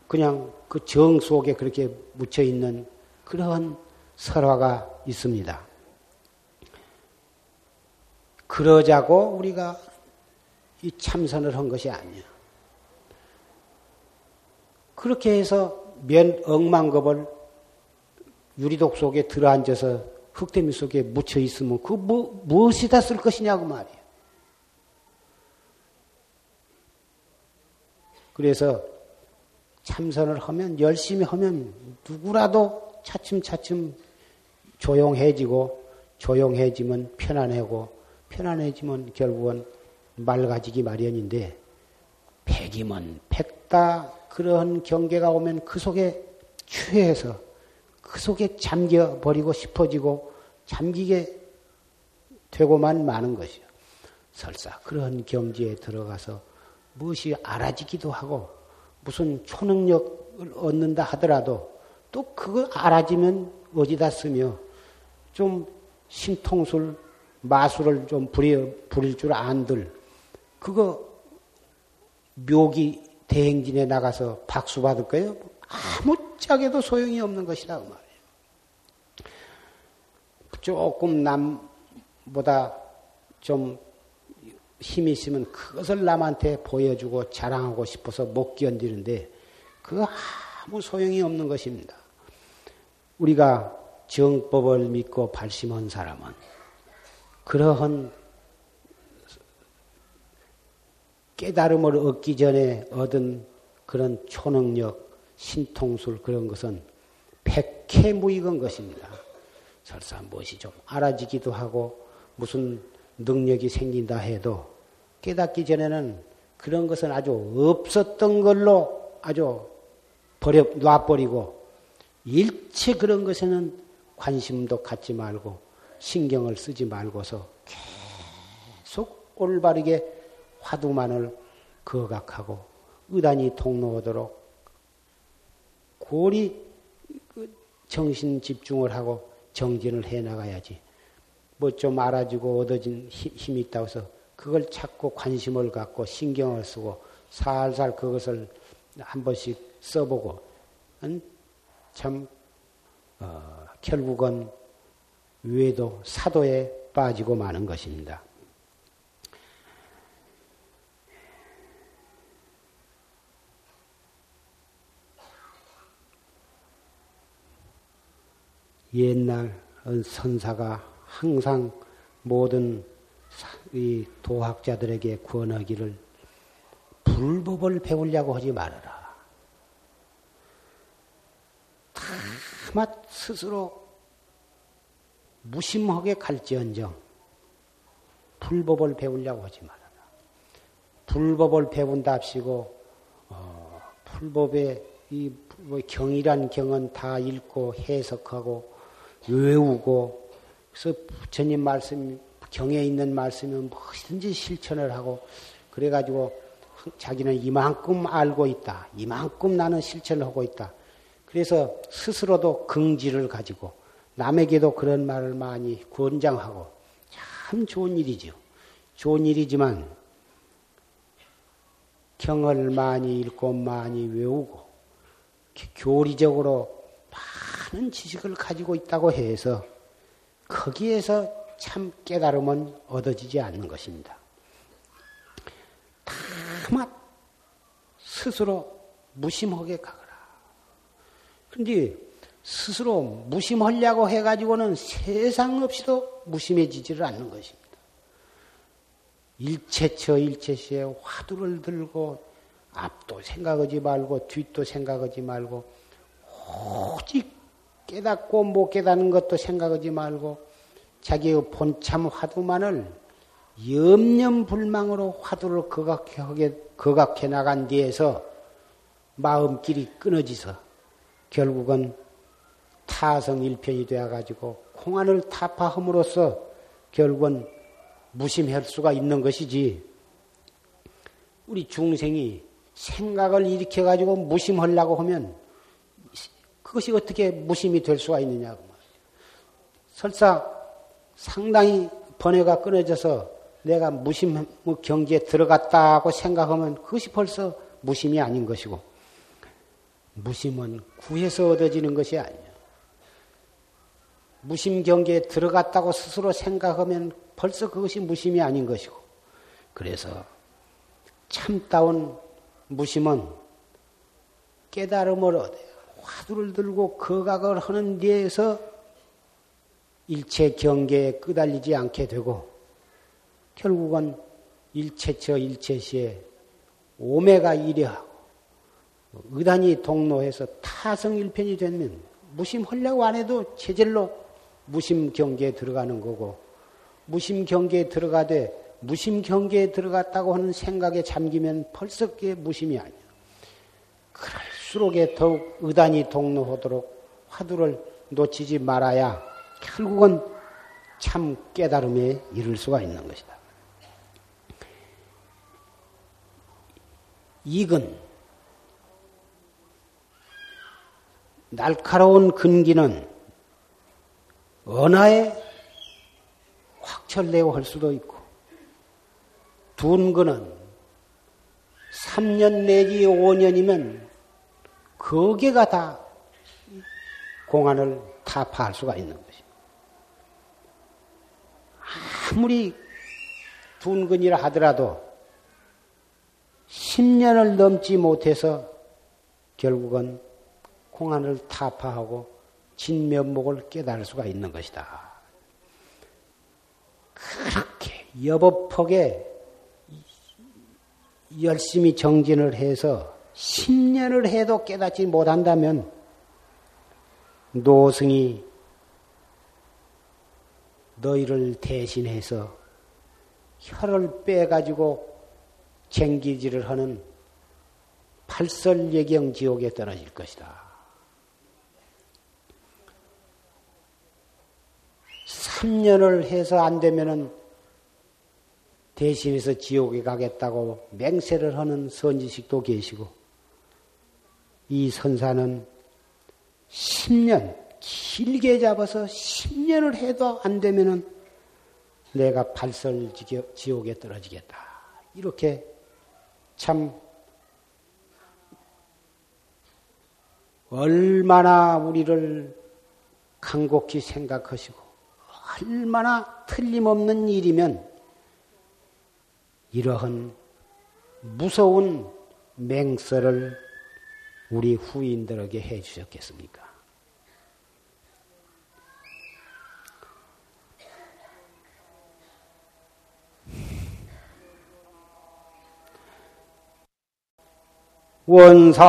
그냥 그 정 속에 그렇게 묻혀 있는 그런 설화가 있습니다. 그러자고 우리가 이 참선을 한 것이 아니야. 그렇게 해서 면 억만겁을 유리독 속에 들어앉아서 흙대미 속에 묻혀 있으면 그 뭐, 무엇이다 쓸 것이냐고 말이야. 그래서 참선을 하면 열심히 하면 누구라도 차츰차츰 조용해지고 조용해지면 편안하고 편안해지면 결국은 맑아지기 마련인데 백이면 백다 그런 경계가 오면 그 속에 취해서 그 속에 잠겨 버리고 싶어지고 잠기게 되고만 마는 것이요. 설사 그런 경지에 들어가서 무엇이 알아지기도 하고 무슨 초능력을 얻는다 하더라도 또 그거 알아지면 어디다 쓰며 좀 신통술, 마술을 좀 부려, 부릴 줄 안들, 그거 묘기, 대행진에 나가서 박수 받을 거예요? 아무짝에도 소용이 없는 것이다. 그 말이에요. 조금 남보다 좀 힘이 있으면 그것을 남한테 보여주고 자랑하고 싶어서 못 견디는데 그거 아무 소용이 없는 것입니다. 우리가 정법을 믿고 발심한 사람은 그러한 깨달음을 얻기 전에 얻은 그런 초능력, 신통술 그런 것은 백해무익한 것입니다. 설사 무엇이 좀 알아지기도 하고 무슨 능력이 생긴다 해도 깨닫기 전에는 그런 것은 아주 없었던 걸로 아주 버려 놔버리고 일체 그런 것에는 관심도 갖지 말고 신경을 쓰지 말고서 계속 올바르게 화두만을 거각하고 의단이 통로하도록 고리 그 정신 집중을 하고 정진을 해 나가야지. 뭐 좀 알아지고 얻어진 힘이 있다고 해서 그걸 찾고 관심을 갖고 신경을 쓰고 살살 그것을 한 번씩 써보고 참 어, 결국은 외도 사도에 빠지고 마는 것입니다. 옛날 선사가 항상 모든 이 도학자들에게 권하기를 불법을 배우려고 하지 말아라. 다마 스스로 무심하게 갈지언정 불법을 배우려고 하지 말아라. 불법을 배운답시고 어, 불법의 이뭐 경이란 경은 다 읽고 해석하고 외우고 그래서 부처님 말씀 경에 있는 말씀은 무엇이든지 실천을 하고 그래가지고 자기는 이만큼 알고 있다. 이만큼 나는 실천을 하고 있다. 그래서 스스로도 긍지를 가지고 남에게도 그런 말을 많이 권장하고 참 좋은 일이죠. 좋은 일이지만 경을 많이 읽고 많이 외우고 교리적으로 많은 지식을 가지고 있다고 해서 거기에서 참 깨달음은 얻어지지 않는 것입니다. 다만 스스로 무심하게 가거라. 그런데 스스로 무심하려고 해가지고는 세상 없이도 무심해지지를 않는 것입니다. 일체처 일체시에 화두를 들고 앞도 생각하지 말고 뒷도 생각하지 말고 오직 깨닫고 못 깨닫는 것도 생각하지 말고 자기의 본참 화두만을 염념불망으로 화두를 거각해, 거각해 나간 뒤에서 마음길이 끊어지서 결국은 타성일편이 되어가지고 공안을 타파함으로써 결국은 무심할 수가 있는 것이지 우리 중생이 생각을 일으켜가지고 무심하려고 하면 그것이 어떻게 무심이 될 수가 있느냐고. 설사 상당히 번뇌가 끊어져서 내가 무심 경지에 들어갔다고 생각하면 그것이 벌써 무심이 아닌 것이고 무심은 구해서 얻어지는 것이 아니야. 무심 경계에 들어갔다고 스스로 생각하면 벌써 그것이 무심이 아닌 것이고 그래서 참다운 무심은 깨달음을 얻어요. 화두를 들고 거각을 하는 데에서 일체 경계에 끄달리지 않게 되고 결국은 일체처 일체시에 오메가 이려하고 의단이 동로해서 타성일편이 되면 무심하려고 안 해도 체질로 무심 경계에 들어가는 거고 무심 경계에 들어가되 무심 경계에 들어갔다고 하는 생각에 잠기면 벌써 그게 무심이 아니야. 그럴수록에 더욱 의단이 동로하도록 화두를 놓치지 말아야 결국은 참 깨달음에 이를 수가 있는 것이다. 이근 날카로운 근기는 언하에 확철내고 할 수도 있고 둔근은 3년 내지 5년이면 거기가 다 공안을 타파할 수가 있는 것이. 아무리 둔근이라 하더라도 10년을 넘지 못해서 결국은 공안을 타파하고 진면목을 깨달을 수가 있는 것이다. 그렇게 여법폭에 열심히 정진을 해서 10년을 해도 깨닫지 못한다면 노승이 너희를 대신해서 혀를 빼가지고 쟁기질을 하는 팔설예경 지옥에 떨어질 것이다. 3년을 해서 안 되면은 대신해서 지옥에 가겠다고 맹세를 하는 선지식도 계시고, 이 선사는 10년, 길게 잡아서 10년을 해도 안 되면은 내가 발설 지옥에 떨어지겠다. 이렇게 참 얼마나 우리를 간곡히 생각하시고 얼마나 틀림없는 일이면 이러한 무서운 맹설을 우리 후인들에게 해 주셨겠습니까? 원사.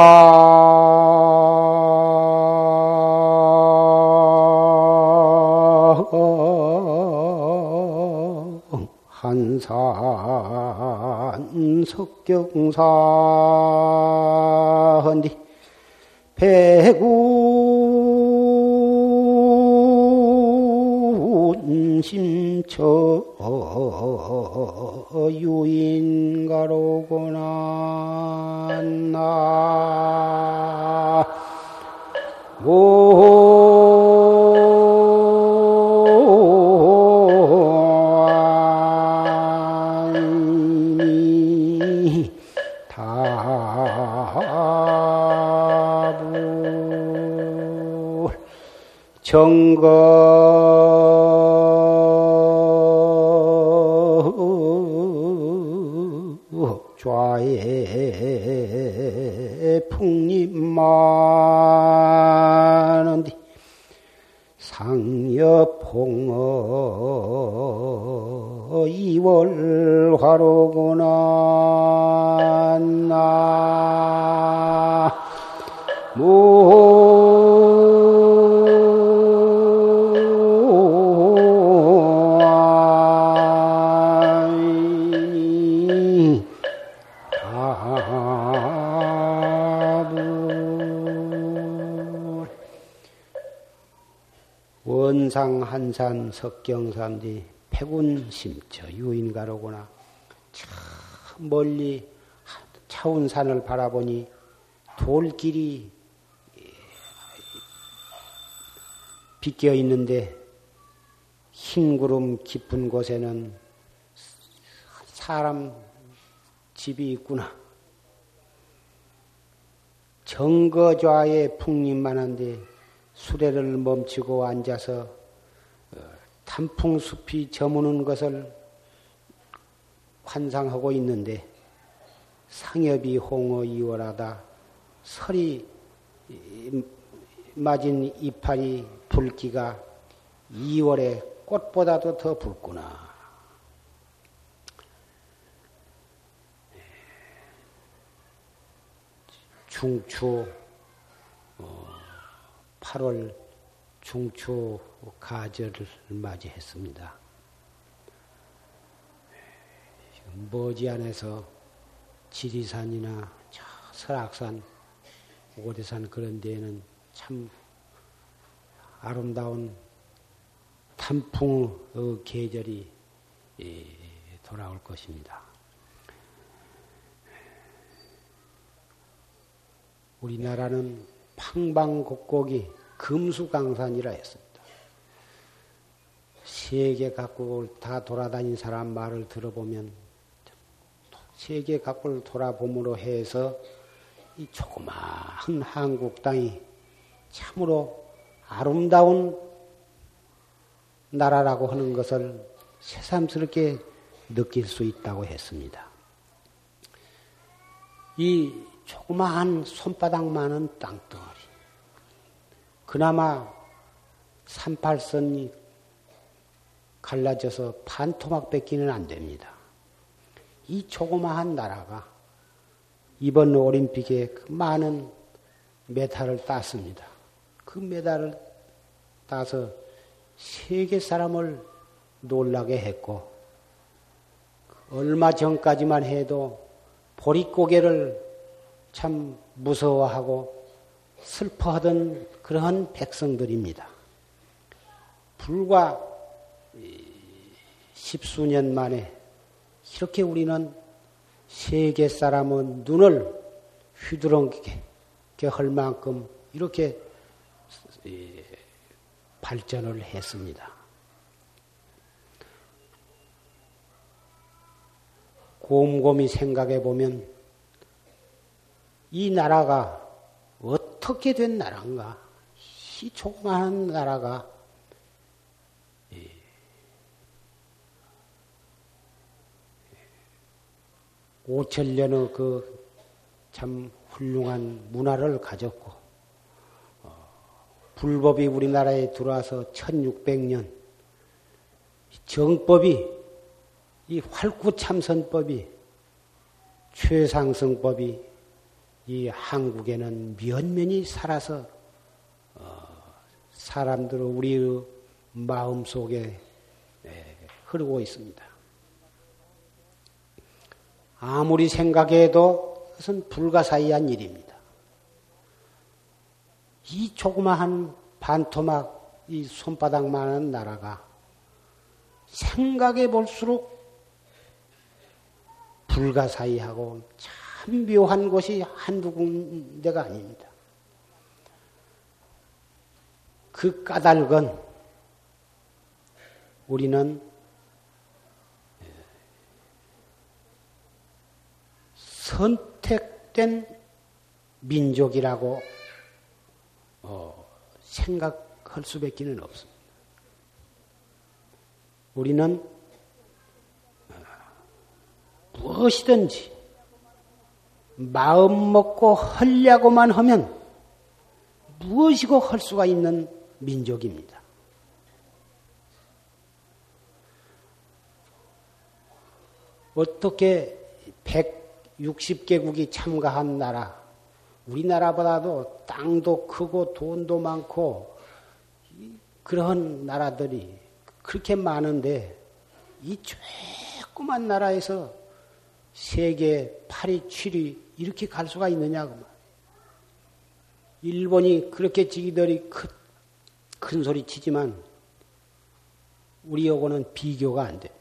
한산 석경사헌디 배군 심처 유인가로구나 나 정거 풍립 많은디 상여봉어 이월 화로구나. 나 원상 한산 석경산디 패군 심처 유인가로구나. 저 멀리 차운 산을 바라보니 돌길이 비껴 있는데 흰 구름 깊은 곳에는 사람 집이 있구나. 정거좌에 풍림만한데 수레를 멈추고 앉아서 어, 단풍숲이 저무는 것을 환상하고 있는데 상엽이 홍어 이월하다 설이 맞은 이파리 붉기가 2월에 꽃보다도 더 붉구나. 중추 8월 어, 중추 가절을 맞이했습니다. 머지안에서 지리산이나 설악산, 오대산 그런 데에는 참 아름다운 단풍의 계절이 예, 돌아올 것입니다. 우리나라는 팡방곡곡이 금수강산이라 했습니다. 세계 각국을 다 돌아다닌 사람 말을 들어보면 세계 각국을 돌아봄으로 해서 이 조그마한 한국 땅이 참으로 아름다운 나라라고 하는 것을 새삼스럽게 느낄 수 있다고 했습니다. 이 조그마한 손바닥만한 땅덩어리. 그나마 38선이 갈라져서 반토막 뺏기는 안 됩니다. 이 조그마한 나라가 이번 올림픽에 그 많은 메달을 땄습니다. 그 메달을 따서 세계 사람을 놀라게 했고, 얼마 전까지만 해도 보릿고개를 참 무서워하고 슬퍼하던 그러한 백성들입니다. 불과 십수년 만에 이렇게 우리는 세계 사람의 눈을 휘두르게 할 만큼 이렇게 발전을 했습니다. 곰곰이 생각해 보면 이 나라가 어떻게 된 나라인가? 이 조그마한 나라가 5천년의 그 참 훌륭한 문화를 가졌고, 어, 불법이 우리나라에 들어와서 1600년, 정법이, 이 활구참선법이, 최상승법이 이 한국에는 면면이 살아서 어, 사람들의 우리의 마음 속에 흐르고 있습니다. 아무리 생각해도 그것은 불가사의한 일입니다. 이 조그마한 반토막, 이 손바닥만한 나라가 생각해 볼수록 불가사의하고 참 묘한 곳이 한두 군데가 아닙니다. 그 까닭은 우리는 선택된 민족이라고 어, 생각할 수밖에는 없습니다. 우리는 어, 무엇이든지 마음 먹고 하려고만 하면 무엇이고 할 수가 있는 민족입니다. 어떻게 160개국이 참가한 나라, 우리나라보다도 땅도 크고 돈도 많고 그런 나라들이 그렇게 많은데 이 조그만 나라에서 세계 8위, 7위 이렇게 갈 수가 있느냐고. 일본이 그렇게 지기들이 큰, 큰 소리 치지만 우리하고는 비교가 안 됩니다.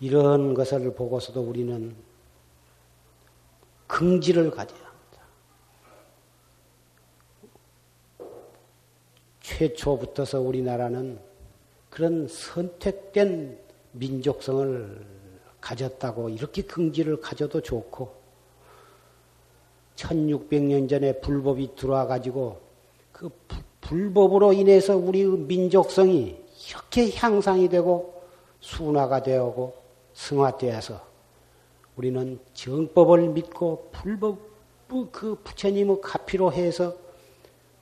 이런 것을 보고서도 우리는 긍지를 가져야 합니다. 최초부터서 우리나라는 그런 선택된 민족성을 가졌다고 이렇게 긍지를 가져도 좋고 1600년 전에 불법이 들어와 가지고 그 불법으로 인해서 우리 민족성이 이렇게 향상이 되고 순화가 되고 승화되어서 우리는 정법을 믿고 불법 그 부처님의 가피로 해서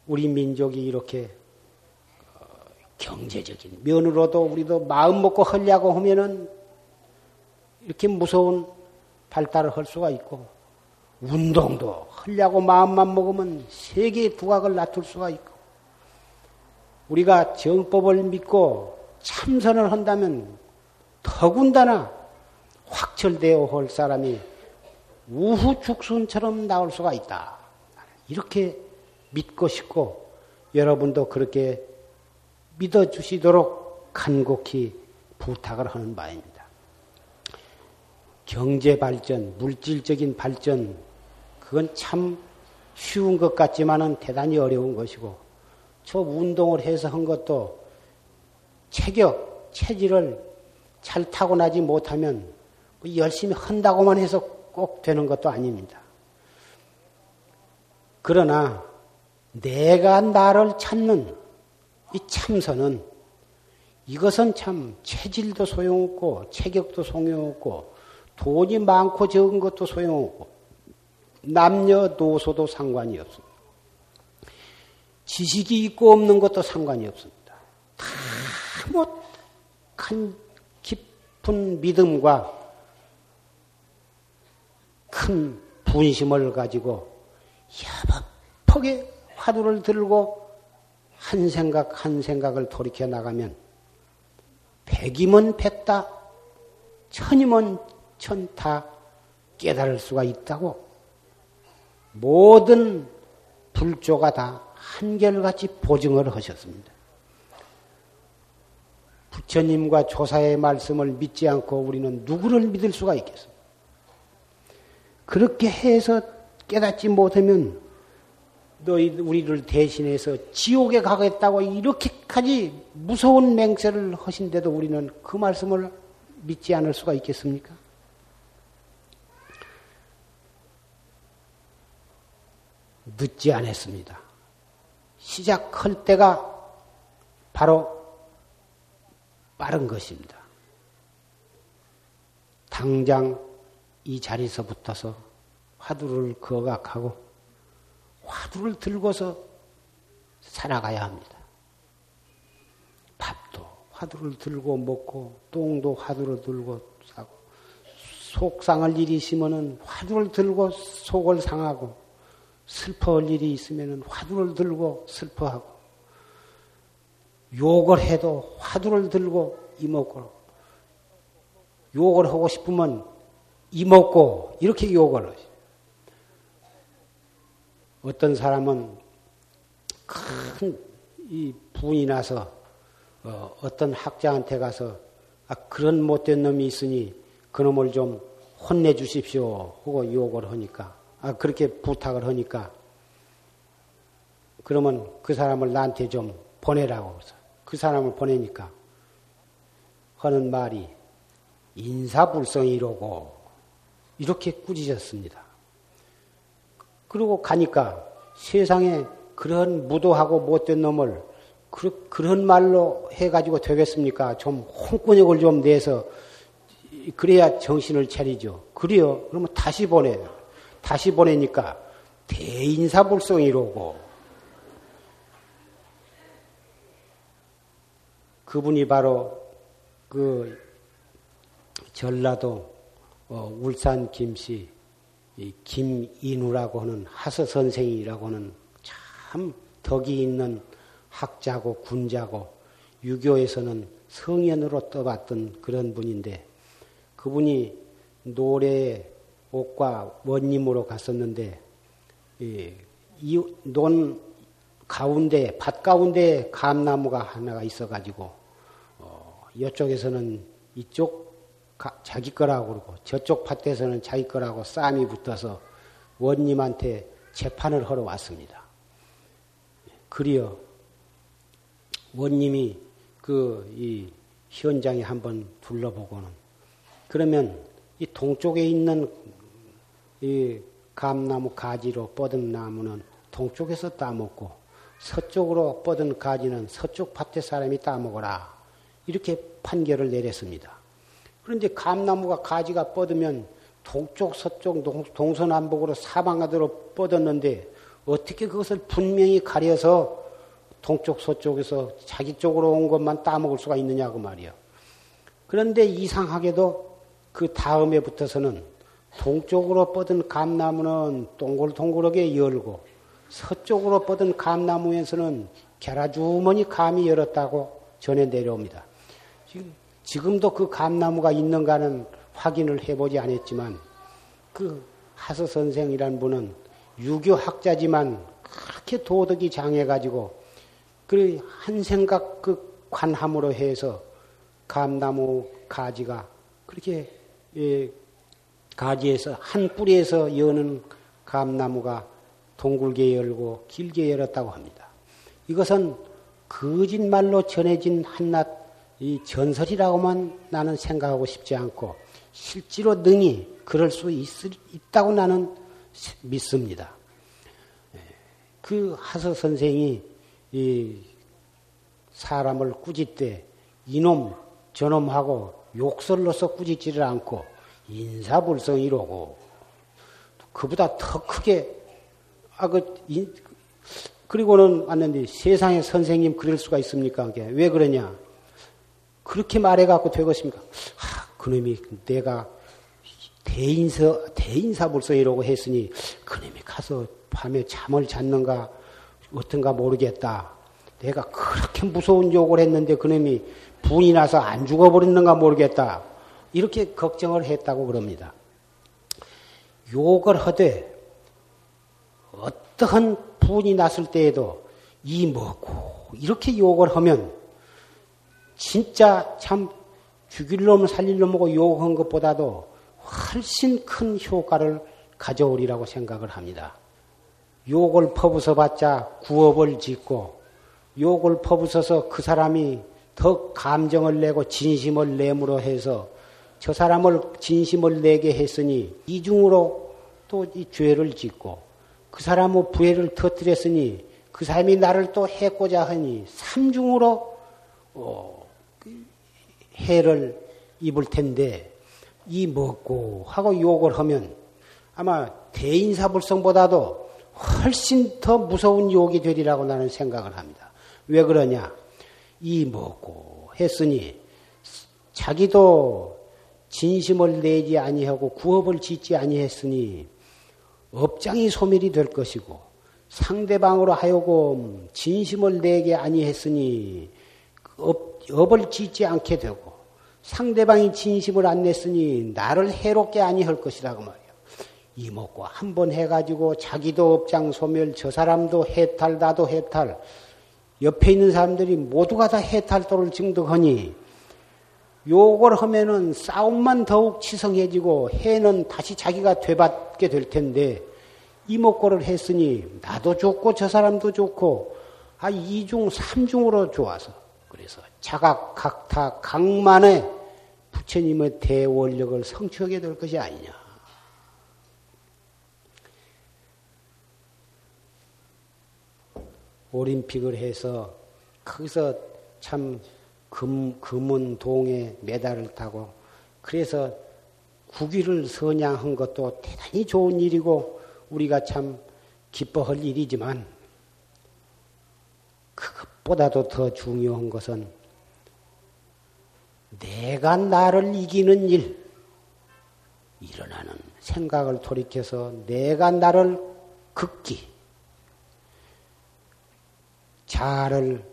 우리 민족이 이렇게 어, 경제적인 면으로도 우리도 마음 먹고 하려고 하면은 이렇게 무서운 발달을 할 수가 있고 운동도 하려고 마음만 먹으면 세계의 두각을 낮출 수가 있고 우리가 정법을 믿고 참선을 한다면 더군다나 확철되어 올 사람이 우후 죽순처럼 나올 수가 있다. 이렇게 믿고 싶고 여러분도 그렇게 믿어주시도록 간곡히 부탁을 하는 바입니다. 경제 발전, 물질적인 발전, 그건 참 쉬운 것 같지만은 대단히 어려운 것이고, 저 운동을 해서 한 것도 체격, 체질을 잘 타고나지 못하면 뭐 열심히 한다고만 해서 꼭 되는 것도 아닙니다. 그러나 내가 나를 찾는 이 참선은 이것은 참 체질도 소용없고 체격도 소용없고 돈이 많고 적은 것도 소용없고 남녀노소도 상관이 없습니다. 지식이 있고 없는 것도 상관이 없습니다. 다뭐큰 깊은 믿음과 큰 분심을 가지고 야박하게 화두를 들고 한 생각 한 생각을 돌이켜 나가면 백이면 백다 천이면 천다 깨달을 수가 있다고 모든 불조가 다 한결같이 보증을 하셨습니다. 부처님과 조사의 말씀을 믿지 않고 우리는 누구를 믿을 수가 있겠습니까? 그렇게 해서 깨닫지 못하면 너희 우리를 대신해서 지옥에 가겠다고 이렇게까지 무서운 맹세를 하신데도 우리는 그 말씀을 믿지 않을 수가 있겠습니까? 늦지 않았습니다. 시작할 때가 바로 빠른 것입니다. 당장 이 자리에서 붙어서 화두를 거각하고 화두를 들고서 살아가야 합니다. 밥도 화두를 들고 먹고 똥도 화두를 들고 싸고 속상할 일이 있으면은 화두를 들고 속을 상하고 슬퍼할 일이 있으면은 화두를 들고 슬퍼하고 욕을 해도 화두를 들고 이먹고 욕을 하고 싶으면 이먹고 이렇게 욕을 하죠. 어떤 사람은 큰 이 분이 나서 어, 떤 학자한테 가서 아, 그런 못된 놈이 있으니 그놈을 좀 혼내 주십시오 하고 욕을 하니까 아, 그렇게 부탁을 하니까 그러면 그 사람을 나한테 좀 보내라고 해서 그 사람을 보내니까 하는 말이 인사불성이로고 이렇게 꾸짖었습니다. 그리고 가니까 세상에 그런 무도하고 못된 놈을 그, 그런 말로 해가지고 되겠습니까? 좀 홍군역을 좀 내서 그래야 정신을 차리죠. 그래요. 그러면 다시 보내요. 다시 보내니까 대인사불성이로고 그분이 바로 그 전라도 어, 울산 김씨 김인우라고 하는 하서 선생이라고 하는 참 덕이 있는 학자고 군자고 유교에서는 성현으로 떠봤던 그런 분인데 그분이 노래 옥과 원님으로 갔었는데 이논 가운데 밭 가운데 감나무가 하나가 있어가지고 어, 이쪽에서는 이쪽 자기 거라고 그러고 저쪽 밭에서는 자기 거라고 싸움이 붙어서 원님한테 재판을 하러 왔습니다. 그리어 원님이 그 이 현장에 한번 둘러보고는 그러면 이 동쪽에 있는 이 감나무 가지로 뻗은 나무는 동쪽에서 따먹고 서쪽으로 뻗은 가지는 서쪽 밭에 사람이 따먹어라. 이렇게 판결을 내렸습니다. 그런데 감나무가 가지가 뻗으면 동쪽, 서쪽, 동서남북으로 사방하도로 뻗었는데 어떻게 그것을 분명히 가려서 동쪽, 서쪽에서 자기 쪽으로 온 것만 따먹을 수가 있느냐고 말이야. 그런데 이상하게도 그 다음에 붙어서는 동쪽으로 뻗은 감나무는 동글동글하게 열고 서쪽으로 뻗은 감나무에서는 게라주머니 감이 열었다고 전해 내려옵니다. 지금 지금도 그 감나무가 있는가는 확인을 해보지 않았지만 그 하서 선생이란 분은 유교 학자지만 그렇게 도덕이 장해가지고 그 한 생각 그 관함으로 해서 감나무 가지가 그렇게 예, 가지에서 한 뿌리에서 여는 감나무가 동굴게 열고 길게 열었다고 합니다. 이것은 거짓말로 전해진 한낱 이 전설이라고만 나는 생각하고 싶지 않고 실제로 능히 그럴 수 있, 있다고 나는 믿습니다. 예, 그 하서 선생이 이 사람을 꾸짖 때 이놈 저놈하고 욕설로서 꾸짖지를 않고 인사불성이로고 그보다 더 크게 아그 그리고는 왔는데 세상에 선생님 그럴 수가 있습니까? 왜 그러냐? 그렇게 말해갖고 되겠습니까? 아, 그놈이 내가 대인서, 대인사불성이라고 했으니 그놈이 가서 밤에 잠을 잤는가 어떤가 모르겠다. 내가 그렇게 무서운 욕을 했는데 그놈이 분이 나서 안 죽어버렸는가 모르겠다. 이렇게 걱정을 했다고 그럽니다. 욕을 하되 어떠한 분이 났을 때에도 이 먹고 이렇게 욕을 하면 진짜 참 죽일 놈 살릴 놈하고 욕한 것보다도 훨씬 큰 효과를 가져오리라고 생각을 합니다. 욕을 퍼부서 봤자 구업을 짓고 욕을 퍼부서서 그 사람이 더 감정을 내고 진심을 내므로 해서 저 사람을 진심을 내게 했으니 이중으로 또 이 죄를 짓고 그 사람의 부해를 터뜨렸으니 그 사람이 나를 또 해고자 하니 삼중으로 어, 그 해를 입을 텐데 이 먹고 하고 욕을 하면 아마 대인사불성보다도 훨씬 더 무서운 욕이 되리라고 나는 생각을 합니다. 왜 그러냐? 이 먹고 했으니 자기도 진심을 내지 아니하고 구업을 짓지 아니했으니 업장이 소멸이 될 것이고 상대방으로 하여금 진심을 내게 아니했으니 업, 업을 짓지 않게 되고 상대방이 진심을 안 냈으니 나를 해롭게 아니할 것이라고 말이야. 이목과 한 번 해가지고 자기도 업장 소멸, 저 사람도 해탈, 나도 해탈, 옆에 있는 사람들이 모두가 다 해탈도를 증득하니 욕을 하면은 싸움만 더욱 치성해지고 해는 다시 자기가 되받게 될 텐데 이목고를 했으니 나도 좋고 저 사람도 좋고 아 이중 삼중으로 좋아서 자각 각타 각만의 부처님의 대원력을 성취하게 될 것이 아니냐. 올림픽을 해서 거기서 참 금, 금은동에 메달을 타고 그래서 국위를 선양한 것도 대단히 좋은 일이고 우리가 참 기뻐할 일이지만 그것보다도 더 중요한 것은 내가 나를 이기는 일, 일어나는 생각을 돌이켜서 내가 나를 극기, 자를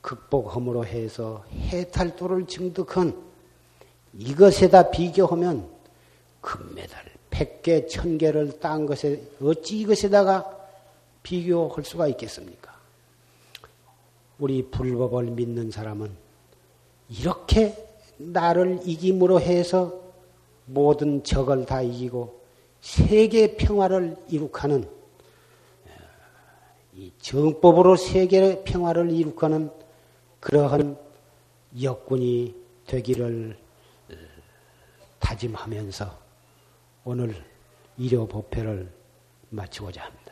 극복함으로 해서 해탈도를 증득한 이것에다 비교하면 금메달 100개, 1000개를 딴 것에 어찌 이것에다가 비교할 수가 있겠습니까? 우리 불법을 믿는 사람은 이렇게 나를 이김으로 해서 모든 적을 다 이기고 세계 평화를 이룩하는 이 정법으로 세계 평화를 이룩하는 그러한 역군이 되기를 어, 다짐하면서 오늘 일요 법회를 마치고자 합니다.